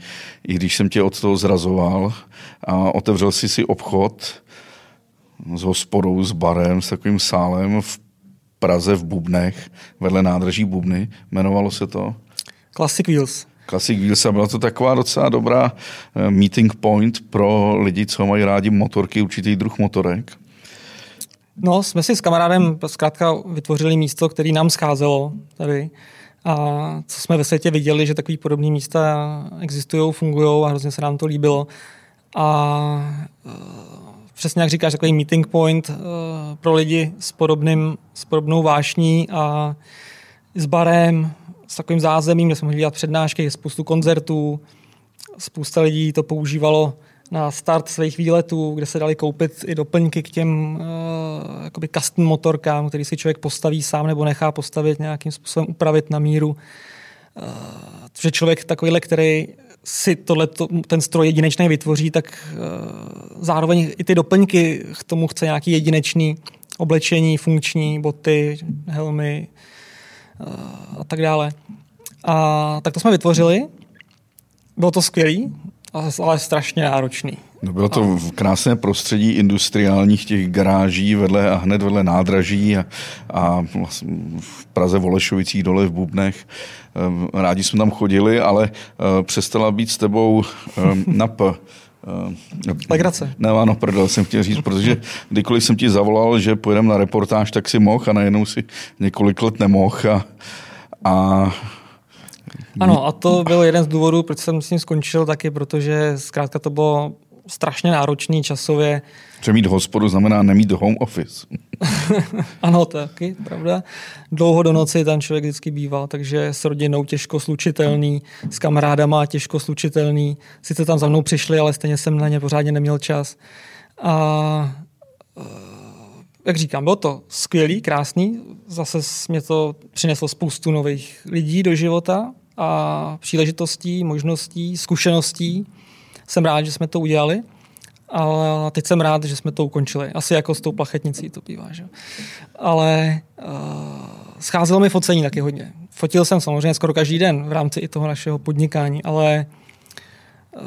i když jsem tě od toho zrazoval a otevřel jsi si obchod s hospodou, s barem, s takovým sálem v Praze v Bubnech, vedle nádraží Bubny. Jmenovalo se to? Classic Wheels. Classic Wheels a byla to taková docela dobrá eh, meeting point pro lidi, co mají rádi motorky, určitý druh motorek. No, jsme si s kamarádem zkrátka vytvořili místo, které nám scházelo tady. A co jsme ve světě viděli, že takový podobné místa existují, fungují a hrozně se nám to líbilo. A eh, přesně jak říkáš, takový meeting point uh, pro lidi s, podobným, s podobnou vášní a s barem, s takovým zázemím, kde jsme mohli dělat přednášky, spoustu koncertů. Spousta lidí to používalo na start svých výletů, kde se dali koupit i doplňky k těm uh, custom motorkám, který si člověk postaví sám nebo nechá postavit nějakým způsobem, upravit na míru. Uh, že člověk takovýhle, který si tohle, ten stroj jedinečný vytvoří, tak uh, zároveň i ty doplňky k tomu chce nějaký jedinečný oblečení, funkční, boty, helmy uh, a tak dále. A tak to jsme vytvořili. Bylo to skvělý, ale strašně náročný. No bylo to v krásné prostředí industriálních těch garáží vedle a hned vedle nádraží a, a vlastně v Praze Volešovicích dole v Bubnech. Ehm, rádi jsme tam chodili, ale eh, přestala být s tebou ehm, na P. Ehm, Legrace. Ne, ano, prdel jsem chtěl říct, protože kdykoliv jsem ti zavolal, že pojedeme na reportáž, tak si mohl a najednou si několik let nemohl a, a ano, a to byl jeden z důvodů, proč jsem s ním skončil taky, protože zkrátka to bylo strašně náročný časově. Že mít hospodu znamená nemít home office. (laughs) ano, taky, pravda. Dlouho do noci tam člověk vždycky býval, takže s rodinou těžko slučitelný, s kamarádama těžko slučitelný. Sice tam za mnou přišli, ale stejně jsem na ně pořádně neměl čas. A eh, jak říkám, bylo to skvělý, krásný. Zase mě to přineslo spoustu nových lidí do života a příležitostí, možností, zkušeností. Jsem rád, že jsme to udělali. Ale teď jsem rád, že jsme to ukončili. Asi jako s tou plachetnicí to bývá. Že? Ale uh, scházelo mi focení taky hodně. Fotil jsem samozřejmě skoro každý den v rámci i toho našeho podnikání, ale uh,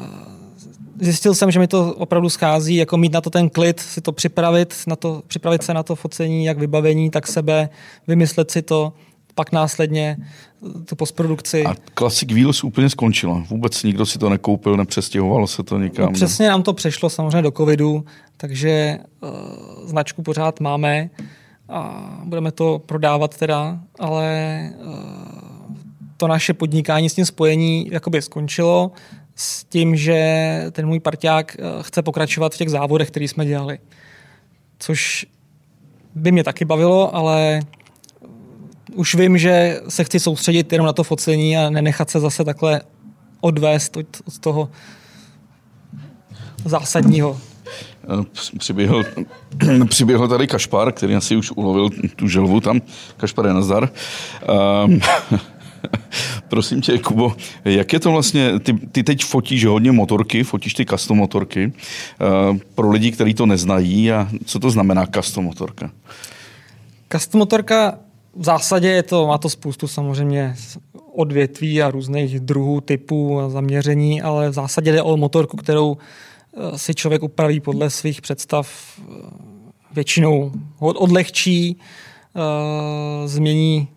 zjistil jsem, že mi to opravdu schází, jako mít na to ten klid, si to připravit, na to, připravit se na to focení, jak vybavení, tak sebe, vymyslet si to, pak následně tu postprodukci. A Classic Wheels úplně skončila. Vůbec nikdo si to nekoupil, nepřestěhovalo se to nikam. No, přesně nám to přešlo samozřejmě do covidu, takže uh, značku pořád máme a budeme to prodávat teda, ale uh, to naše podnikání s tím spojení jakoby skončilo s tím, že ten můj parťák uh, chce pokračovat v těch závodech, které jsme dělali. Což by mě taky bavilo, ale už vím, že se chci soustředit jenom na to focení a nenechat se zase takhle odvést od, od toho zásadního. Přiběhl, (clears throat) přiběhl tady Kašpar, který asi už ulovil tu želvu tam. Kašpar je nazdar. Um, (laughs) prosím tě, Kubo, jak je to vlastně, ty, ty teď fotíš hodně motorky, fotíš ty custom motorky, uh, pro lidi, kteří to neznají a co to znamená custom motorka? Custom motorka v zásadě je to, má to spoustu samozřejmě odvětví a různých druhů, typů a zaměření, ale v zásadě jde o motorku, kterou eh, si člověk upraví podle svých představ eh, většinou odlehčí, eh, změní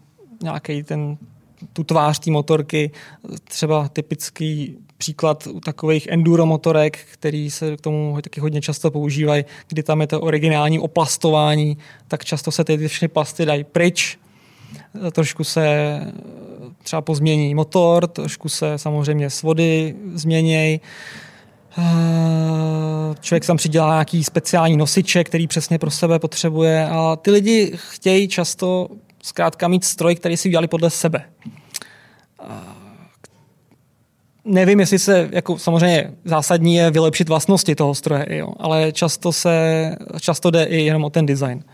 nějaký ten, tu tvář té motorky. Třeba typický příklad u takových enduro motorek, který se k tomu taky hodně často používají, kdy tam je to originální oplastování, tak často se ty všechny plasty dají pryč, trošku se třeba pozmění motor, trošku se samozřejmě svody změnějí. Člověk tam přidělá nějaký speciální nosiče, který přesně pro sebe potřebuje a ty lidi chtějí často zkrátka mít stroj, který si udělali podle sebe. Nevím, jestli se, jako samozřejmě zásadní je vylepšit vlastnosti toho stroje, jo, ale často, se, často jde i jenom o ten design.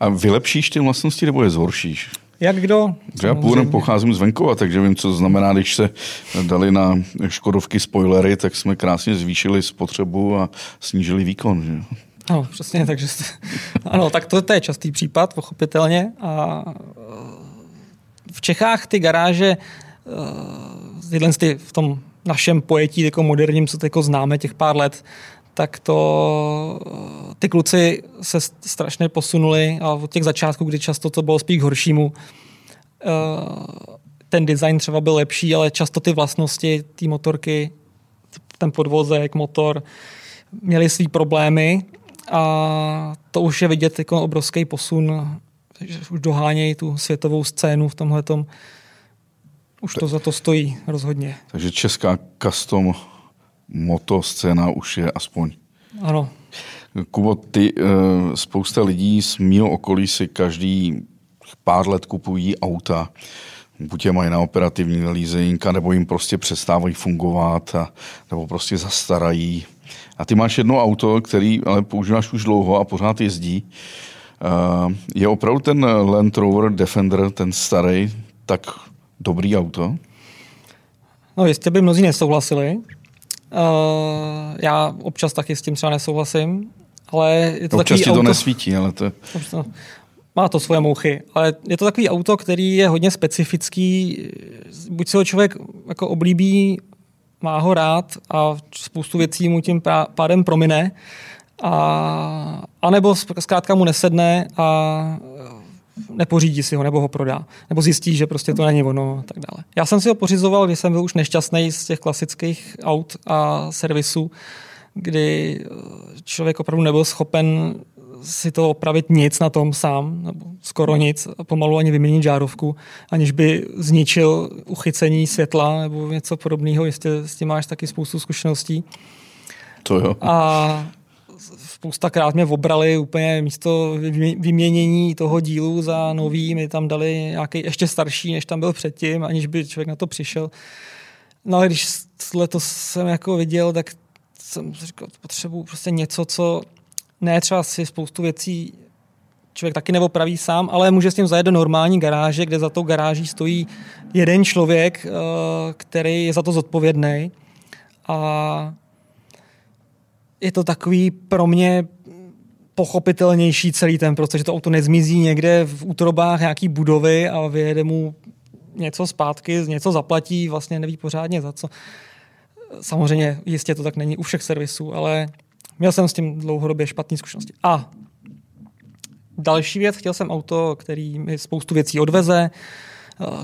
A vylepšíš ty vlastnosti nebo je zhoršíš? Jak kdo? Já původem pocházím z venkova, takže vím, co znamená, když se dali na Škodovky spoilery, tak jsme krásně zvýšili spotřebu a snížili výkon. Že? Ano, přesně, takže ano, tak to, to je častý případ, pochopitelně. A v Čechách ty garáže tyhle ty v tom našem pojetí jako moderním, co jako známe těch pár let, tak to ty kluci se strašně posunuli a od těch začátků, kdy často to bylo spíš horšímu, eh, ten design třeba byl lepší, ale často ty vlastnosti, ty motorky, ten podvozek, motor, měli svý problémy a to už je vidět jako obrovský posun, že už dohánějí tu světovou scénu v tomhle už to za to stojí rozhodně. Takže česká custom moto scéna už je aspoň. Ano. Kubo, ty, eh, spousta lidí z mého okolí si každý pár let kupují auta, buď je mají na operativní leasing, nebo jim prostě přestávají fungovat, a, nebo prostě zastarají. A ty máš jedno auto, který ale používáš už dlouho a pořád jezdí. Eh, je opravdu ten Land Rover Defender, ten starý, tak dobrý auto? No jistě by mnozí nesouhlasili. Uh, já občas taky s tím třeba nesouhlasím, ale je to Občas takový ti auto... to nesvítí, ale to... Má to svoje mouchy, ale je to takový auto, který je hodně specifický. Buď si ho člověk jako oblíbí, má ho rád a spoustu věcí mu tím pádem promine, a, a nebo zkrátka mu nesedne a nepořídí si ho nebo ho prodá. Nebo zjistí, že prostě to není ono a tak dále. Já jsem si ho pořizoval, když jsem byl už nešťastný z těch klasických aut a servisů, kdy eh, člověk opravdu nebyl schopen si to opravit nic na tom sám, nebo skoro nic, a pomalu ani vyměnit žárovku, aniž by zničil uchycení světla nebo něco podobného. Jistě s tím máš taky spoustu zkušeností. To jo. A spoustakrát mě obrali úplně místo vyměnění toho dílu za nový, mi tam dali nějaký ještě starší, než tam byl předtím, aniž by člověk na to přišel. No ale když to jsem jako viděl, tak jsem říkal, potřebuji prostě něco, co ne třeba si spoustu věcí člověk taky neopraví sám, ale může s tím zajet do normální garáže, kde za tou garáží stojí jeden člověk, eh, který je za to zodpovědný. A je to takový pro mě pochopitelnější celý ten proces, že to auto nezmizí někde v útrobách nějaký budovy a vyjede mu něco zpátky, něco zaplatí, vlastně neví pořádně za co. Samozřejmě jistě to tak není u všech servisů, ale měl jsem s tím dlouhodobě špatné zkušenosti. A další věc, chtěl jsem auto, který mi spoustu věcí odveze, eh,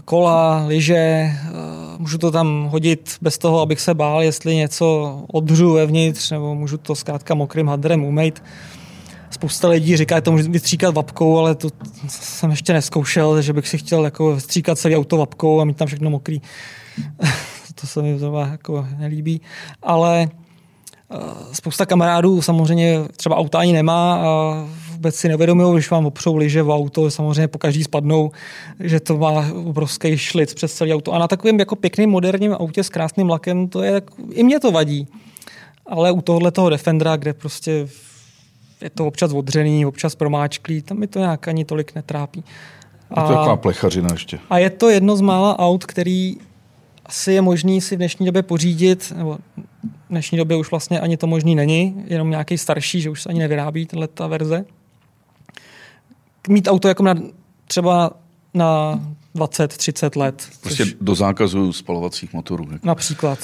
kola, lyže, eh, můžu to tam hodit bez toho, abych se bál, jestli něco odhřu vevnitř, nebo můžu to zkrátka mokrým hadrem umýt. Spousta lidí říká, že to můžu vystříkat vapkou, ale to jsem ještě neskoušel, že bych si chtěl jako vystříkat celý auto vapkou a mít tam všechno mokrý. (laughs) to se mi zrovna jako nelíbí. Ale eh, spousta kamarádů samozřejmě třeba auta ani nemá a vůbec si nevědomují, když vám opřou liže v auto, samozřejmě po každý spadnou, že to má obrovský šlic přes celé auto. A na takovém jako pěkným moderním autě s krásným lakem, to je, i mě to vadí. Ale u tohohle toho Defendera, kde prostě je to občas odřený, občas promáčklý, tam mi to nějak ani tolik netrápí. A, je to taková plechařina ještě. A je to jedno z mála aut, který asi je možný si v dnešní době pořídit, nebo v dnešní době už vlastně ani to možný není, jenom nějaký starší, že už se ani nevyrábí tahle ta verze. Mít auto jako na, třeba na 20-30 let. Prostě což... do zákazu spalovacích motorů. Jako. Například.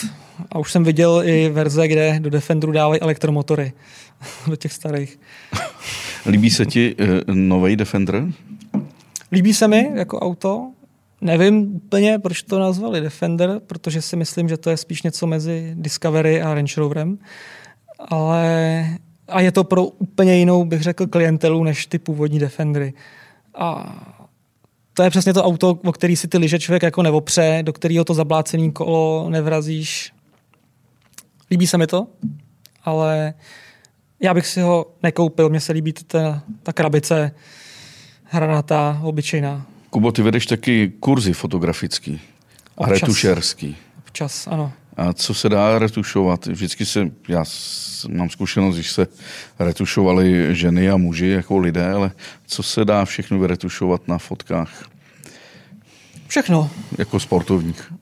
A už jsem viděl i verze, kde do Defenderu dávají elektromotory (laughs) do těch starých. Líbí se ti uh, nový Defender? Líbí se mi jako auto. Nevím úplně, proč to nazvali Defender, protože si myslím, že to je spíš něco mezi Discovery a Range Roverem. Ale a je to pro úplně jinou, bych řekl, klientelu než ty původní Defendery. A to je přesně to auto, o který si ty liže člověk jako nevopře, do kterého to zablácený kolo nevrazíš. Líbí se mi to, ale já bych si ho nekoupil. Mně se líbí ta, ta krabice hranatá, obyčejná. Kubo, ty vedeš taky kurzy fotografický a retušerský. Občas, ano. A co se dá retušovat? Vždycky se, já mám zkušenost, když se retušovali ženy a muži jako lidé, ale co se dá všechno vyretušovat na fotkách? Všechno. Jako sportovních.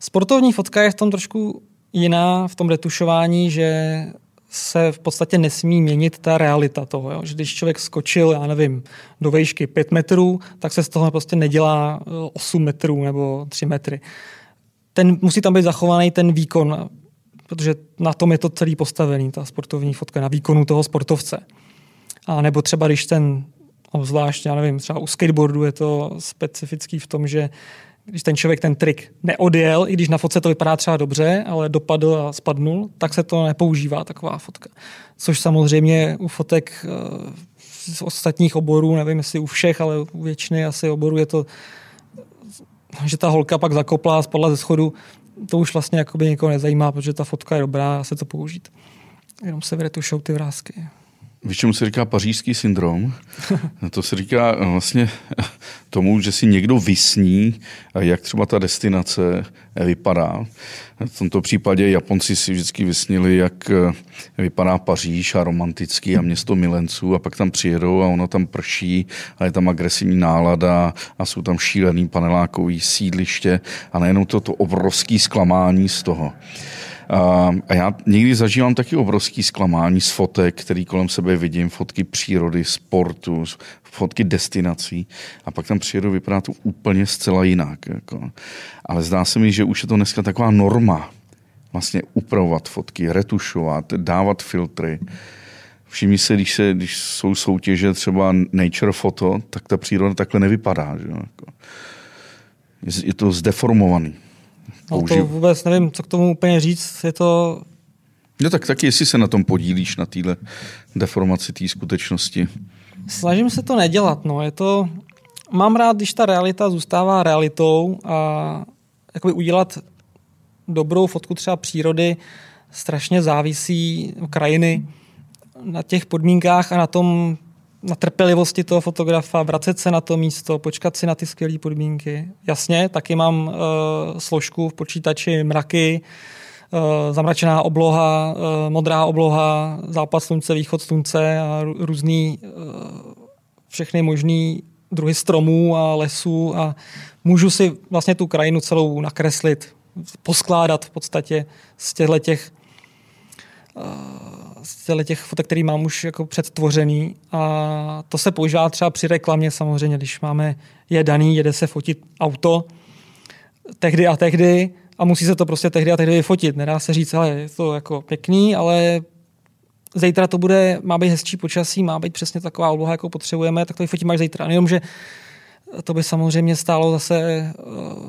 Sportovní fotka je v tom trošku jiná, v tom retušování, že se v podstatě nesmí měnit ta realita toho. Jo? Že když člověk skočil, já nevím, do výšky 5 metrů, tak se z toho prostě nedělá 8 metrů nebo 3 metry ten, musí tam být zachovaný ten výkon, protože na tom je to celý postavený, ta sportovní fotka, na výkonu toho sportovce. A nebo třeba když ten, obzvlášť, já nevím, třeba u skateboardu je to specifický v tom, že když ten člověk ten trik neodjel, i když na fotce to vypadá třeba dobře, ale dopadl a spadnul, tak se to nepoužívá, taková fotka. Což samozřejmě u fotek eh, z ostatních oborů, nevím jestli u všech, ale u většiny asi oborů je to že ta holka pak zakopla a spadla ze schodu, to už vlastně jakoby někoho nezajímá, protože ta fotka je dobrá a se to použít. Jenom se vyretušou ty vrázky. Víš, čemu se říká pařížský syndrom? (laughs) to se říká vlastně tomu, že si někdo vysní, jak třeba ta destinace vypadá. V tomto případě Japonci si vždycky vysnili, jak vypadá Paříž a romantický a město milenců a pak tam přijedou a ono tam prší a je tam agresivní nálada a jsou tam šílený panelákový sídliště a nejenom to, to obrovský zklamání z toho. A já někdy zažívám taky obrovský zklamání z fotek, který kolem sebe vidím, fotky přírody, sportu, fotky destinací a pak tam přijedu, vypadá to úplně zcela jinak. Jako. Ale zdá se mi, že už je to dneska taková norma, vlastně upravovat fotky, retušovat, dávat filtry. Všimni se, když, se, když jsou soutěže třeba nature foto, tak ta příroda takhle nevypadá. Že? Jako. Je to zdeformovaný. No to vůbec nevím, co k tomu úplně říct. Je to... No tak taky, jestli se na tom podílíš, na téhle deformaci té skutečnosti. Snažím se to nedělat. No. Je to... Mám rád, když ta realita zůstává realitou a jakoby udělat dobrou fotku třeba přírody strašně závisí krajiny na těch podmínkách a na tom, na trpělivosti toho fotografa, vracet se na to místo, počkat si na ty skvělé podmínky. Jasně, taky mám uh, složku v počítači mraky, uh, zamračená obloha, uh, modrá obloha, západ slunce, východ slunce a různý uh, všechny možný druhy stromů a lesů a můžu si vlastně tu krajinu celou nakreslit, poskládat v podstatě z těchto těch z těch fotek, který mám už jako předtvořený a to se používá třeba při reklamě samozřejmě, když máme, je daný, jede se fotit auto tehdy a tehdy a musí se to prostě tehdy a tehdy vyfotit. Nedá se říct, ale je to jako pěkný, ale zítra to bude, má být hezčí počasí, má být přesně taková obloha, jako potřebujeme, tak to vyfotíme až zítra. Jenomže to by samozřejmě stálo zase eh,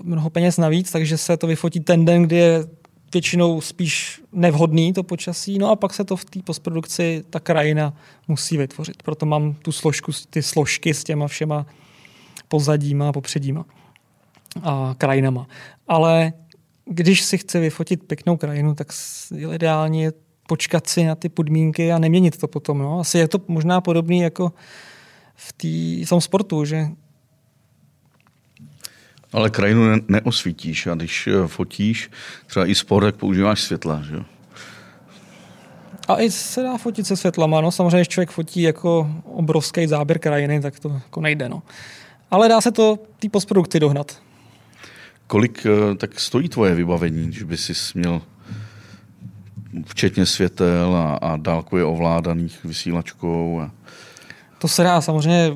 mnoho peněz navíc, takže se to vyfotí ten den, kdy je většinou spíš nevhodný to počasí, no a pak se to v té postprodukci, ta krajina musí vytvořit. Proto mám tu složku, ty složky s těma všema pozadíma a popředíma a krajinama. Ale když si chce vyfotit pěknou krajinu, tak je ideálně počkat si na ty podmínky a neměnit to potom. No. Asi je to možná podobný jako v, tý, v tom sportu, že ale krajinu ne- neosvítíš a když eh, fotíš třeba i sport, tak používáš světla, že jo? A i se dá fotit se světlama, no. Samozřejmě, když člověk fotí jako obrovský záběr krajiny, tak to jako nejde, no. Ale dá se to ty postprodukty dohnat. Kolik eh, tak stojí tvoje vybavení, když by si měl včetně světel a, a dálkově ovládaných vysílačkou? A... To se dá samozřejmě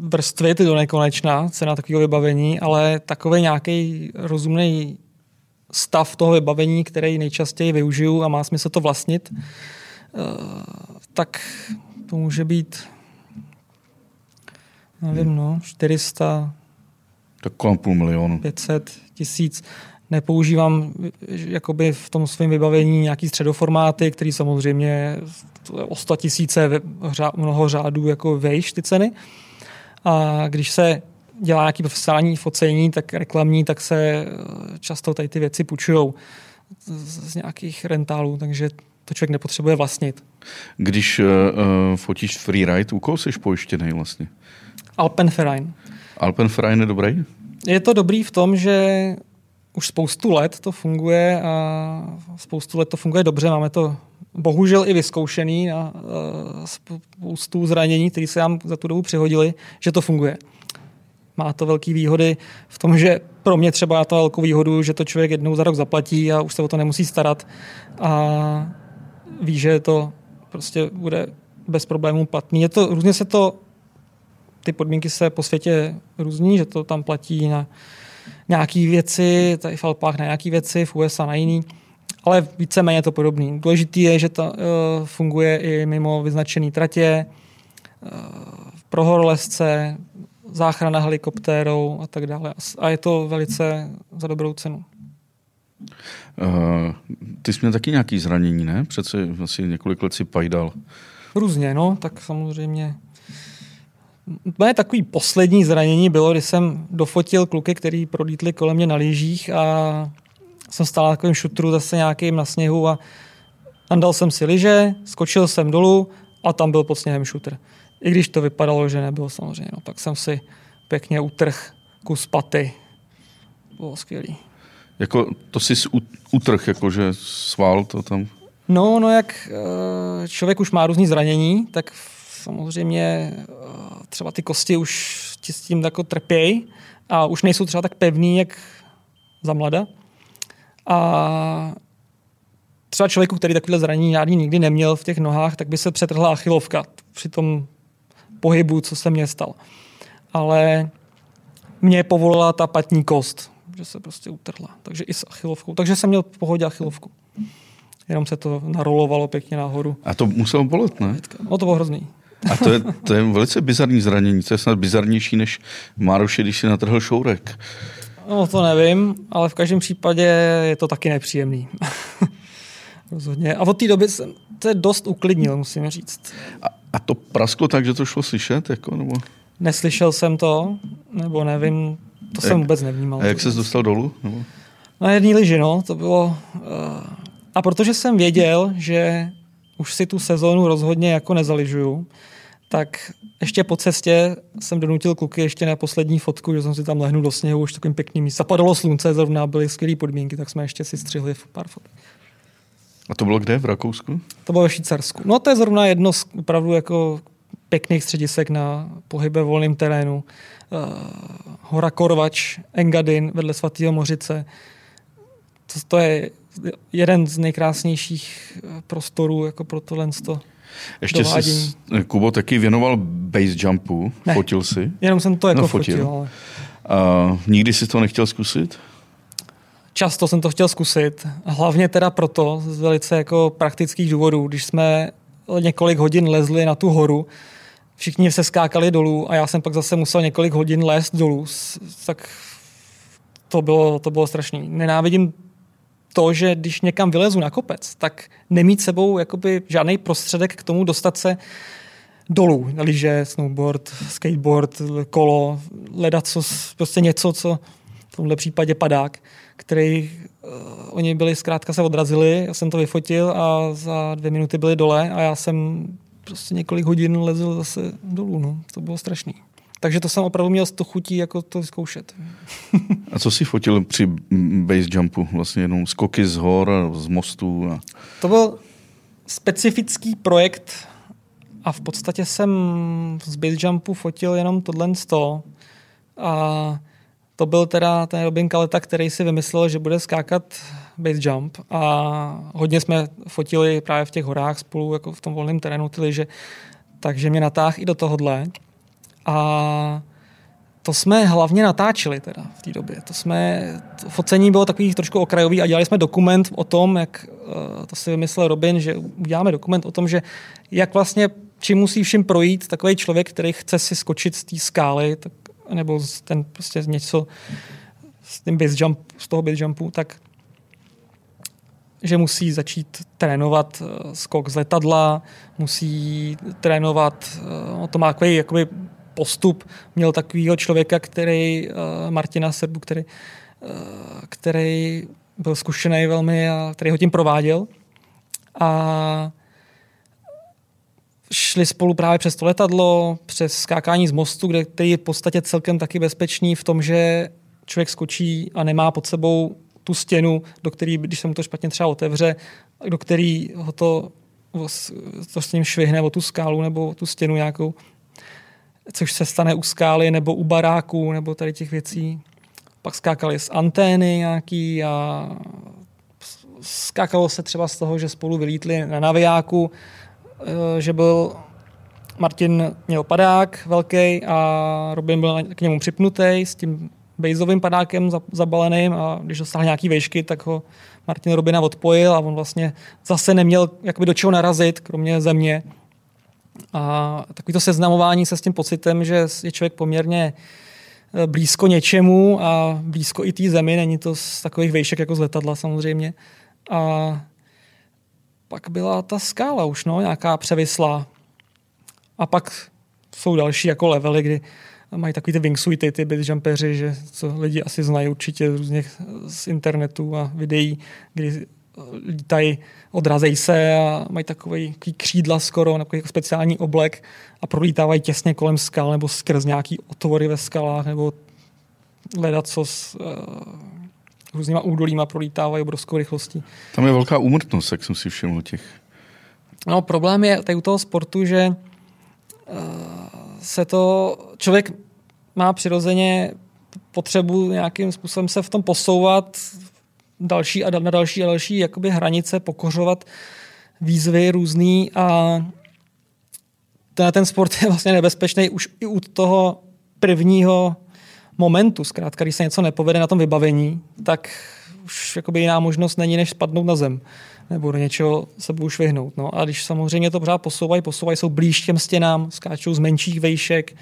vrstvit do nekonečna cena takového vybavení, ale takový nějaký rozumný stav toho vybavení, který nejčastěji využiju a má smysl to vlastnit, eh, tak to může být nevím, no, 400, tak kolem půl milionu. 500 tisíc. Nepoužívám jakoby v tom svém vybavení nějaký středoformáty, který samozřejmě o 100 tisíce mnoho řádů jako vejš ty ceny. A když se dělá nějaký profesionální focení, tak reklamní, tak se eh, často tady ty věci půjčují z, z nějakých rentálů, takže to člověk nepotřebuje vlastnit. Když uh, fotíš freeride, u koho jsi pojištěný vlastně? Alpenverein. Alpenverein je dobrý? Je to dobrý v tom, že už spoustu let to funguje a spoustu let to funguje dobře. Máme to bohužel i vyzkoušený na spoustu zranění, které se nám za tu dobu přihodili, že to funguje. Má to velké výhody v tom, že pro mě třeba já to velkou výhodu, že to člověk jednou za rok zaplatí a už se o to nemusí starat a ví, že to prostě bude bez problémů platný. Je to, různě se to, ty podmínky se po světě různí, že to tam platí na nějaké věci, tady v Alpách na nějaké věci, v USA na jiný ale víceméně to podobný. Důležitý je, že to uh, funguje i mimo vyznačené tratě, uh, pro horolezce, záchrana helikoptérou a tak dále. A je to velice za dobrou cenu. Uh, ty jsi měl taky nějaký zranění, ne? Přece asi několik let si pajdal. Různě, no, tak samozřejmě. Moje takový poslední zranění bylo, kdy jsem dofotil kluky, který prolítli kolem mě na lyžích a stál na takovém šutru zase nějakým na sněhu a nandal jsem si liže, skočil jsem dolů a tam byl pod sněhem šutr. I když to vypadalo, že nebyl samozřejmě. No, pak jsem si pěkně utrh kus paty. Bylo skvělý. Jako to jsi utrh, jakože svál to tam? No, no jak eh, člověk už má různý zranění, tak samozřejmě eh, třeba ty kosti už ti s tím jako trpějí a už nejsou třeba tak pevný, jak za mlada. A třeba člověku, který takovýhle zranění žádný nikdy neměl v těch nohách, tak by se přetrhla achilovka při tom pohybu, co se mě stal. Ale mě povolila ta patní kost, že se prostě utrhla. Takže i s achilovkou. Takže jsem měl v pohodě achilovku. Jenom se to narolovalo pěkně nahoru. A to muselo bolet, ne? No to bylo hrozný. A to je, to je velice bizarní zranění. To je snad bizarnější než Mároše, když si natrhl šourek. No to nevím, ale v každém případě je to taky nepříjemný. (laughs) Rozhodně. A od té doby jsem to dost uklidnil, musím říct. A, a to prasklo tak, že to šlo slyšet? Jako, nebo? Neslyšel jsem to, nebo nevím, to jsem jak, vůbec nevnímal. A jak se dostal dolů? Nebo? Na jedné lyži, no, to bylo... Uh, a protože jsem věděl, že už si tu sezónu rozhodně jako nezaližuju, tak ještě po cestě jsem donutil kluky ještě na poslední fotku, že jsem si tam lehnul do sněhu, už takovým pěkným míst. Zapadalo slunce, zrovna byly skvělé podmínky, tak jsme ještě si střihli pár fotek. A to bylo kde? V Rakousku? To bylo ve Švýcarsku. No to je zrovna jedno z opravdu jako pěkných středisek na pohybe volném terénu. Uh, hora Korvač, Engadin vedle svatého Mořice. To, to je jeden z nejkrásnějších eh, prostorů jako pro tohle Ještě jsi, Kubo, taky věnoval base jumpu, ne, fotil si? Jenom jsem to jako no, fotil. fotil ale... A nikdy jsi to nechtěl zkusit? Často jsem to chtěl zkusit, hlavně teda proto, z velice jako praktických důvodů, když jsme několik hodin lezli na tu horu, všichni se skákali dolů a já jsem pak zase musel několik hodin lézt dolů, tak to bylo, to bylo strašný. Nenávidím to, že když někam vylezu na kopec, tak nemít sebou jakoby žádný prostředek k tomu dostat se dolů. Lyže, snowboard, skateboard, kolo, ledat co, prostě něco, co v tomhle případě padák, který uh, oni byli zkrátka se odrazili, já jsem to vyfotil a za dvě minuty byli dole a já jsem prostě několik hodin lezl zase dolů. No. To bylo strašný. Takže to jsem opravdu měl to chutí jako to zkoušet. a co si fotil při base jumpu? Vlastně jenom skoky z hor, z mostů? A... To byl specifický projekt a v podstatě jsem z base jumpu fotil jenom tohle z toho. A to byl teda ten Robin Kaleta, který si vymyslel, že bude skákat base jump a hodně jsme fotili právě v těch horách spolu jako v tom volném terénu ty lyže, takže mě natáhl i do tohohle. A to jsme hlavně natáčeli teda v té době. To jsme, to focení bylo takový trošku okrajový a dělali jsme dokument o tom, jak, eh, to si vymyslel Robin, že uděláme dokument o tom, že jak vlastně, čím musí všim projít takový člověk, který chce si skočit z té skály, tak, nebo z ten prostě něco z, tím base jump, z toho base jumpu, tak že musí začít trénovat eh, skok z letadla, musí trénovat, eh, to má takový jakoby postup. Měl takového člověka, který, uh, Martina Serbu, který, uh, který byl zkušený velmi a který ho tím prováděl. A šli spolu právě přes to letadlo, přes skákání z mostu, kde který je v podstatě celkem taky bezpečný v tom, že člověk skočí a nemá pod sebou tu stěnu, do který, když se mu to špatně třeba otevře, do který ho to, to s ním švihne o tu skálu nebo tu stěnu nějakou, což se stane u skály nebo u baráků nebo tady těch věcí. Pak skákali z antény nějaký a skákalo se třeba z toho, že spolu vylítli na navijáku, eh, že byl Martin měl padák velký a Robin byl k němu připnutý s tím bejzovým padákem zabaleným a když dostal nějaký vejšky, tak ho Martin Robina odpojil a on vlastně zase neměl jakoby do čeho narazit, kromě země. A takový to seznamování se s tím pocitem, že je člověk poměrně eh, blízko něčemu a blízko i té zemi, není to z takových vejšek jako z letadla samozřejmě. A pak byla ta skála už, no, nějaká převislá. A pak jsou další jako levely, kdy mají takový ty wingsuity, ty base jumpeři, že co lidi asi znají určitě různě z internetu a videí, kdy lítají, odrazejí se a mají takový, takový křídla skoro, takový jako speciální oblek a prolítávají těsně kolem skal nebo skrz nějaký otvory ve skalách nebo hledat co s uh, různýma údolíma prolítávají obrovskou rychlostí. Tam je velká úmrtnost, jak jsem si všiml těch. No problém je tady u toho sportu, že uh, se to, člověk má přirozeně potřebu nějakým způsobem se v tom posouvat další a na další a další jakoby hranice, pokořovat výzvy různý a ten, sport (laughs) je vlastně nebezpečný už i u toho prvního momentu. Zkrátka, když se něco nepovede na tom vybavení, tak už jakoby jiná možnost není, než spadnout na zem nebo do něčeho se budu švihnout. No. A když samozřejmě to pořád posouvají, posouvají, jsou blíž těm stěnám, skáčou z menších vejšek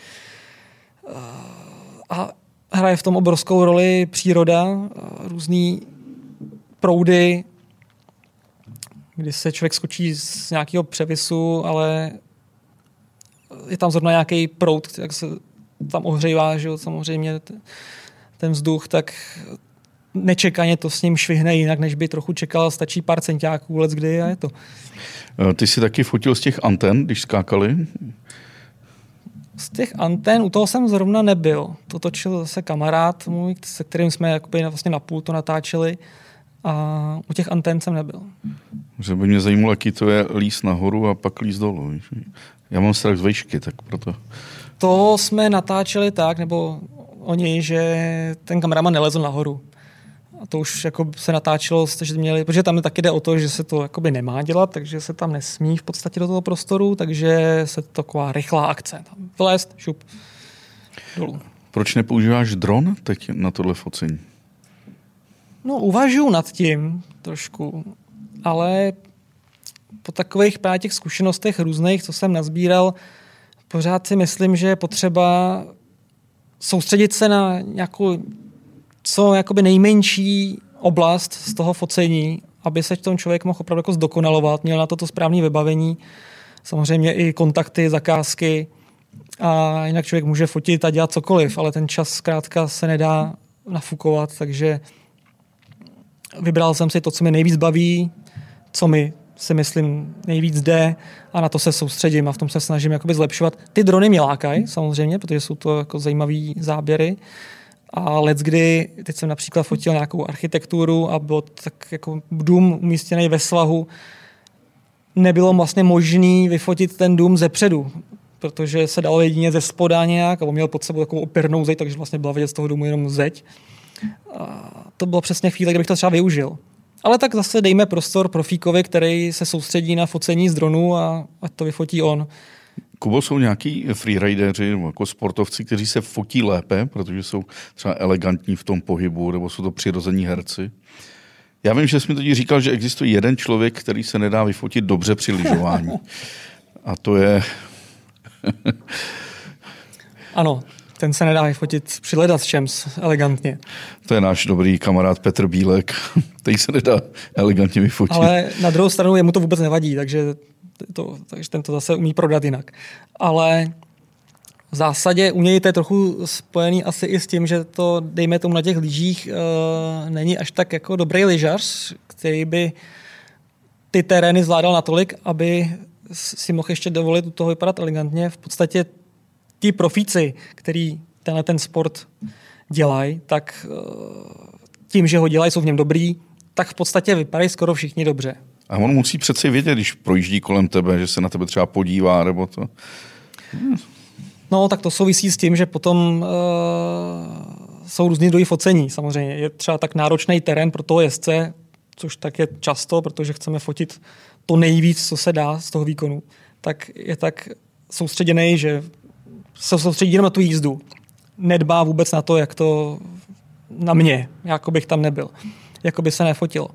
a hraje v tom obrovskou roli příroda, různý proudy, kdy se člověk skočí z nějakého převisu, ale je tam zrovna nějaký proud, jak se tam ohřejvá, že jo, samozřejmě ten vzduch, tak nečekaně to s ním švihne jinak, než by trochu čekal, stačí pár centiáků, let kdy a je to. Eh, ty jsi taky fotil z těch anten, když skákali? Z těch antén, u toho jsem zrovna nebyl. To točil zase kamarád můj, se kterým jsme jakoby vlastně na půl to natáčeli a u těch antén jsem nebyl. Že by mě zajímalo, jaký to je líst nahoru a pak líst dolů. Já mám strach z vejšky, tak proto. To jsme natáčeli tak, nebo oni, že ten kameraman nelezl nahoru a to už jako se natáčelo, že měli, protože tam taky jde o to, že se to jakoby nemá dělat, takže se tam nesmí v podstatě do toho prostoru, takže se to taková rychlá akce. Tam vylézt, šup, dolů. Proč nepoužíváš dron teď na tohle focení? No, uvažuji nad tím trošku, ale po takových právě těch zkušenostech různých, co jsem nazbíral, pořád si myslím, že je potřeba soustředit se na nějakou co jakoby nejmenší oblast z toho focení, aby se tom člověk mohl opravdu jako zdokonalovat, měl na to to správné vybavení, samozřejmě i kontakty, zakázky. A jinak člověk může fotit a dělat cokoliv, ale ten čas zkrátka se nedá nafukovat, takže vybral jsem si to, co mi nejvíc baví, co mi si myslím nejvíc jde a na to se soustředím a v tom se snažím jakoby zlepšovat. Ty drony mě lákají samozřejmě, protože jsou to jako zajímavé záběry, a let, kdy, teď jsem například fotil nějakou architekturu a byl tak jako dům umístěný ve svahu, nebylo vlastně možné vyfotit ten dům ze předu, protože se dalo jedině ze spoda nějak a on měl pod sebou takovou opěrnou zeď, takže vlastně byla vidět z toho domu jenom zeď. A to bylo přesně chvíle, kdybych to třeba využil. Ale tak zase dejme prostor profíkovi, který se soustředí na focení z dronu a ať to vyfotí on. Kubo, jsou nějaký freerideři nebo jako sportovci, kteří se fotí lépe, protože jsou třeba elegantní v tom pohybu, nebo jsou to přirození herci? Já vím, že jsi mi totiž říkal, že existuje jeden člověk, který se nedá vyfotit dobře při lyžování. (laughs) A to je... ano, ten se nedá vyfotit při čems elegantně. To je náš dobrý kamarád Petr Bílek, (laughs) který se nedá elegantně vyfotit. Ale na druhou stranu jemu to vůbec nevadí, takže to, takže ten to zase umí prodat jinak. Ale v zásadě u něj to je trochu spojený asi i s tím, že to, dejme tomu na těch lyžích, uh, není až tak jako dobrý lyžař, který by ty terény zvládal natolik, aby si mohl ještě dovolit u toho vypadat elegantně. V podstatě ti profíci, který tenhle ten sport dělají, tak uh, tím, že ho dělají, jsou v něm dobrý, tak v podstatě vypadají skoro všichni dobře. A on musí přeci vědět, když projíždí kolem tebe, že se na tebe třeba podívá, nebo to. Hmm. No, tak to souvisí s tím, že potom uh, jsou různý druhy focení. Samozřejmě je třeba tak náročný terén pro toho jezdce, což tak je často, protože chceme fotit to nejvíc, co se dá z toho výkonu, tak je tak soustředěný, že se soustředí jenom na tu jízdu. Nedbá vůbec na to, jak to na mě, jako bych tam nebyl, jako by se nefotilo.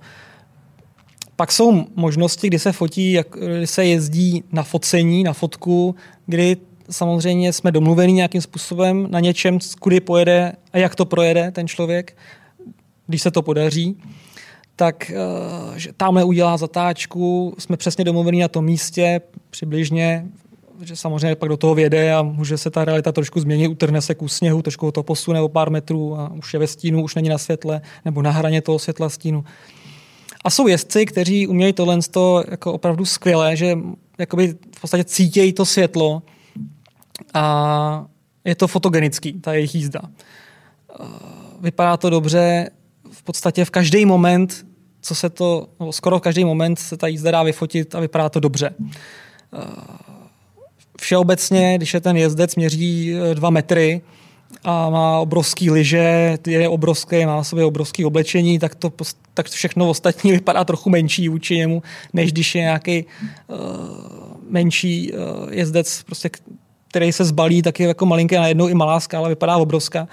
Pak jsou možnosti, kdy se fotí, jak, kdy se jezdí na focení, na fotku, kdy samozřejmě jsme domluveni nějakým způsobem na něčem, kudy pojede a jak to projede ten člověk, když se to podaří tak eh, že tamhle udělá zatáčku, jsme přesně domluveni na tom místě, přibližně, že samozřejmě pak do toho věde a může se ta realita trošku změnit, utrhne se kus sněhu, trošku to posune o pár metrů a už je ve stínu, už není na světle, nebo na hraně toho světla stínu. A jsou jezdci, kteří umějí tohle jako opravdu skvěle, že jakoby v podstatě cítějí to světlo a je to fotogenický, ta jejich jízda. Vypadá to dobře, v podstatě v každý moment, co se to, skoro v každý moment se ta jízda dá vyfotit a vypadá to dobře. Všeobecně, když je ten jezdec měří dva metry, a má obrovský lyže, je obrovský, má na sobě obrovský oblečení, tak to, tak všechno ostatní (laughs) vypadá trochu menší vůči němu, než když je nějaký uh, menší uh, jezdec, prostě, který se zbalí, tak je jako malinké najednou i malá skála, vypadá obrovská.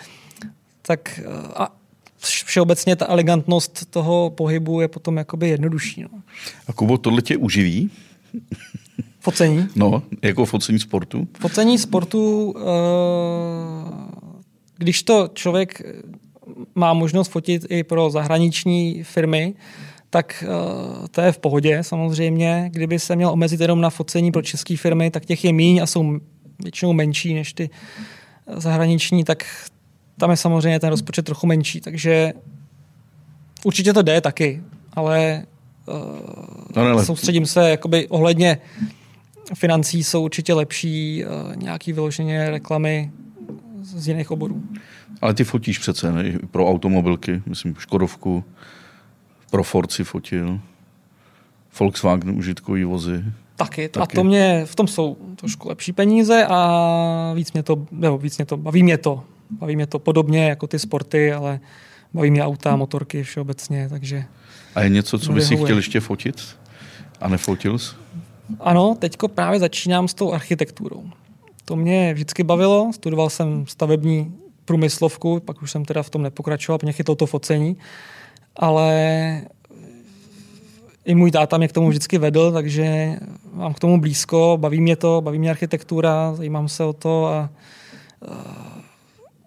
Tak uh, a všeobecně ta elegantnost toho pohybu je potom jakoby jednodušší. No. A Kubo, tohle tě uživí? Focení? No, jako focení sportu? Focení sportu uh, když to člověk eh, má možnost fotit i pro zahraniční firmy, tak uh, to je v pohodě samozřejmě. Kdyby se měl omezit jenom na focení pro české firmy, tak těch je míň a jsou většinou menší než ty zahraniční, tak tam je samozřejmě ten rozpočet trochu menší, takže určitě to jde taky, ale uh, no, soustředím se jakoby ohledně financí jsou určitě lepší, uh, nějaký vyloženě reklamy z jiných oborů. Ale ty fotíš přece, ne? Pro automobilky, myslím Škodovku, pro Ford si fotil, Volkswagen užitkový vozy. Taky. Taky. A to mě, v tom jsou trošku lepší peníze a víc mě to, nebo víc mě to, baví mě to. Baví mě to podobně jako ty sporty, ale baví mě auta, motorky všeobecně, takže... A je něco, co bys si chtěl ještě fotit? A nefotil jsi? Ano, teďko právě začínám s tou architekturou. To mě vždycky bavilo, studoval jsem stavební průmyslovku, pak už jsem teda v tom nepokračoval, mě chytlo to focení, ale i můj táta mě k tomu vždycky vedl, takže mám k tomu blízko, baví mě to, baví mě architektura, zajímám se o to a uh,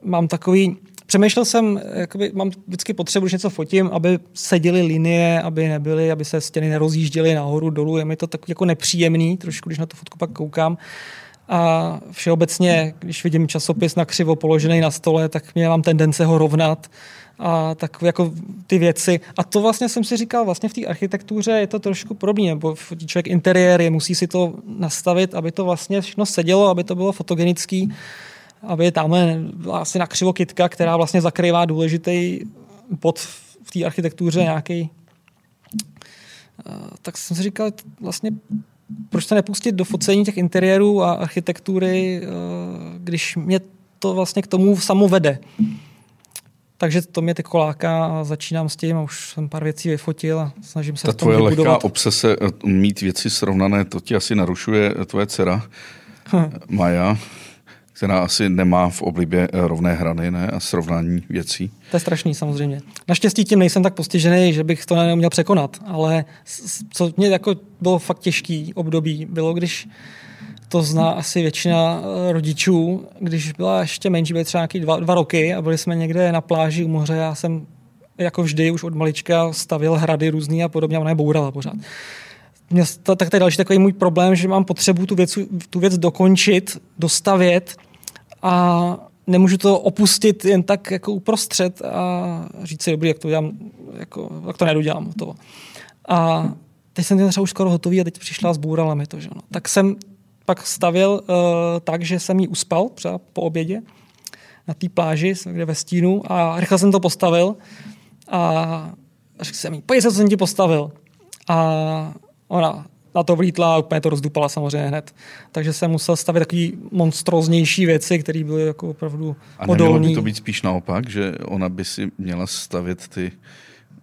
mám takový, přemýšlel jsem, jakoby, mám vždycky potřebu, když něco fotím, aby seděly linie, aby nebyly, aby se stěny nerozjížděly nahoru, dolů, je mi to takový jako nepříjemný, trošku, když na tu fotku pak koukám. A všeobecně, když vidím časopis na křivo položený na stole, tak mě mám tendence ho rovnat a tak jako ty věci. A to vlastně jsem si říkal, vlastně v té architektuře je to trošku podobné, nebo člověk interiér je, musí si to nastavit, aby to vlastně všechno sedělo, aby to bylo fotogenický, aby tamhle asi na křivo kytka, která vlastně zakrývá důležitý bod v té architektuře nějaký. Tak jsem si říkal, vlastně proč se nepustit do focení těch interiérů a architektury, když mě to vlastně k tomu samo vede. Takže to mě teď láká a začínám s tím a už jsem pár věcí vyfotil a snažím se Ta v tom tvoje vybudovat. lehká obsese eh, mít věci srovnané, to ti asi narušuje tvoje dcera Hm. Maja, která asi nemá v oblibě eh, rovné hrany ne? a srovnání věcí. To je strašný samozřejmě. Naštěstí tím nejsem tak postižený, že bych to neuměl překonat, ale co mě jako bylo fakt těžký období, bylo, když to zná asi většina eh, rodičů, když byla ještě menší, byly třeba nějaký dva, dva roky a byli jsme někde na pláži u moře, já jsem jako vždy už od malička stavil hrady různý a podobně, ona je bourala pořád. Mě, to, tak to je další takový můj problém, že mám potřebu tu věc, tu věc dokončit, dostavět a nemůžu to opustit jen tak jako uprostřed a říct si, dobrý, jak to udělám, jako, jak to nedodělám. To. A teď jsem třeba už skoro hotový a teď přišla zbůrala mi to. Že no. Tak jsem pak stavil uh, tak, že jsem ji uspal třeba po obědě na té pláži, kde ve stínu a rychle jsem to postavil a řekl jsem jí, pojď se, co jsem ti postavil. A ona na to vlítla a úplně to rozdupala samozřejmě hned. Takže jsem musel stavit takový monstroznější věci, které byly jako opravdu A nemělo by to být spíš naopak, že ona by si měla stavět ty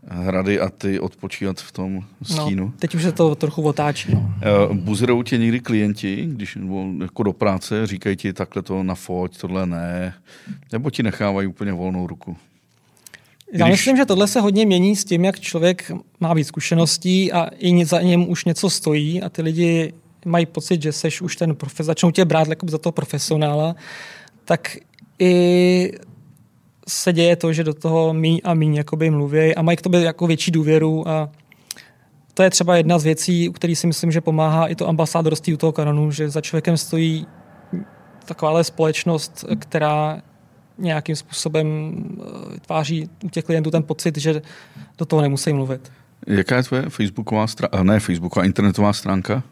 hrady a ty odpočívat v tom stínu? No, teď už se to trochu otáčí. No. No. Buzerou tě někdy klienti, když jako do práce, říkají ti takhle to na foť, tohle ne, nebo ti nechávají úplně volnou ruku? Já Když- myslím, že tohle se hodně mění s tím, jak člověk má víc zkušeností a i za něm už něco stojí a ty lidi mají pocit, že seš už ten profes, začnou tě brát jako za toho profesionála, tak i se děje to, že do toho míň a míň jakoby mluví a mají k tobě jako větší důvěru a to je třeba jedna z věcí, u který si myslím, že pomáhá i to ambasádorství u toho kanonu, že za člověkem stojí takováhle společnost, která nějakým způsobem eh, vytváří u těch klientů ten pocit, že do toho nemusí mluvit. Jaká je tvoje facebooková stránka, ne facebooková, internetová stránka?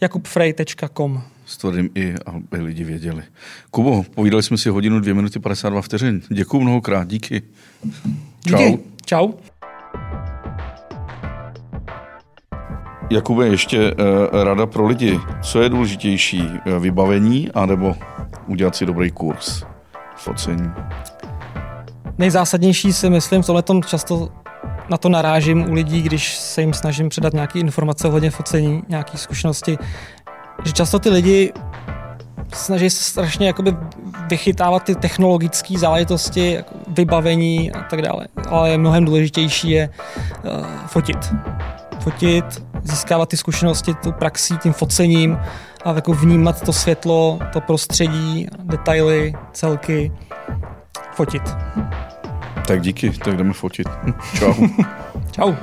jakubfrey.com S tvrdým i, aby lidi věděli. Kubo, povídali jsme si hodinu, dvě minuty, 52 vteřin. Děkuji mnohokrát, díky. Čau. Díky. Čau. Jakube, ještě uh, rada pro lidi. Co je důležitější, eh, vybavení anebo udělat si dobrý kurz focení? Nejzásadnější si myslím, v tomhletom často na to narážím u lidí, když se jim snažím předat nějaké informace ohledně focení, nějaké zkušenosti, že často ty lidi snaží se strašně jakoby vychytávat ty technologické záležitosti, jako vybavení a tak dále. Ale mnohem důležitější je uh, fotit. Fotit, získávat ty zkušenosti tu praxí, tím focením a jako vnímat to světlo, to prostředí, detaily, celky, fotit. Tak díky, tak jdeme fotit. Čau. (laughs) Čau.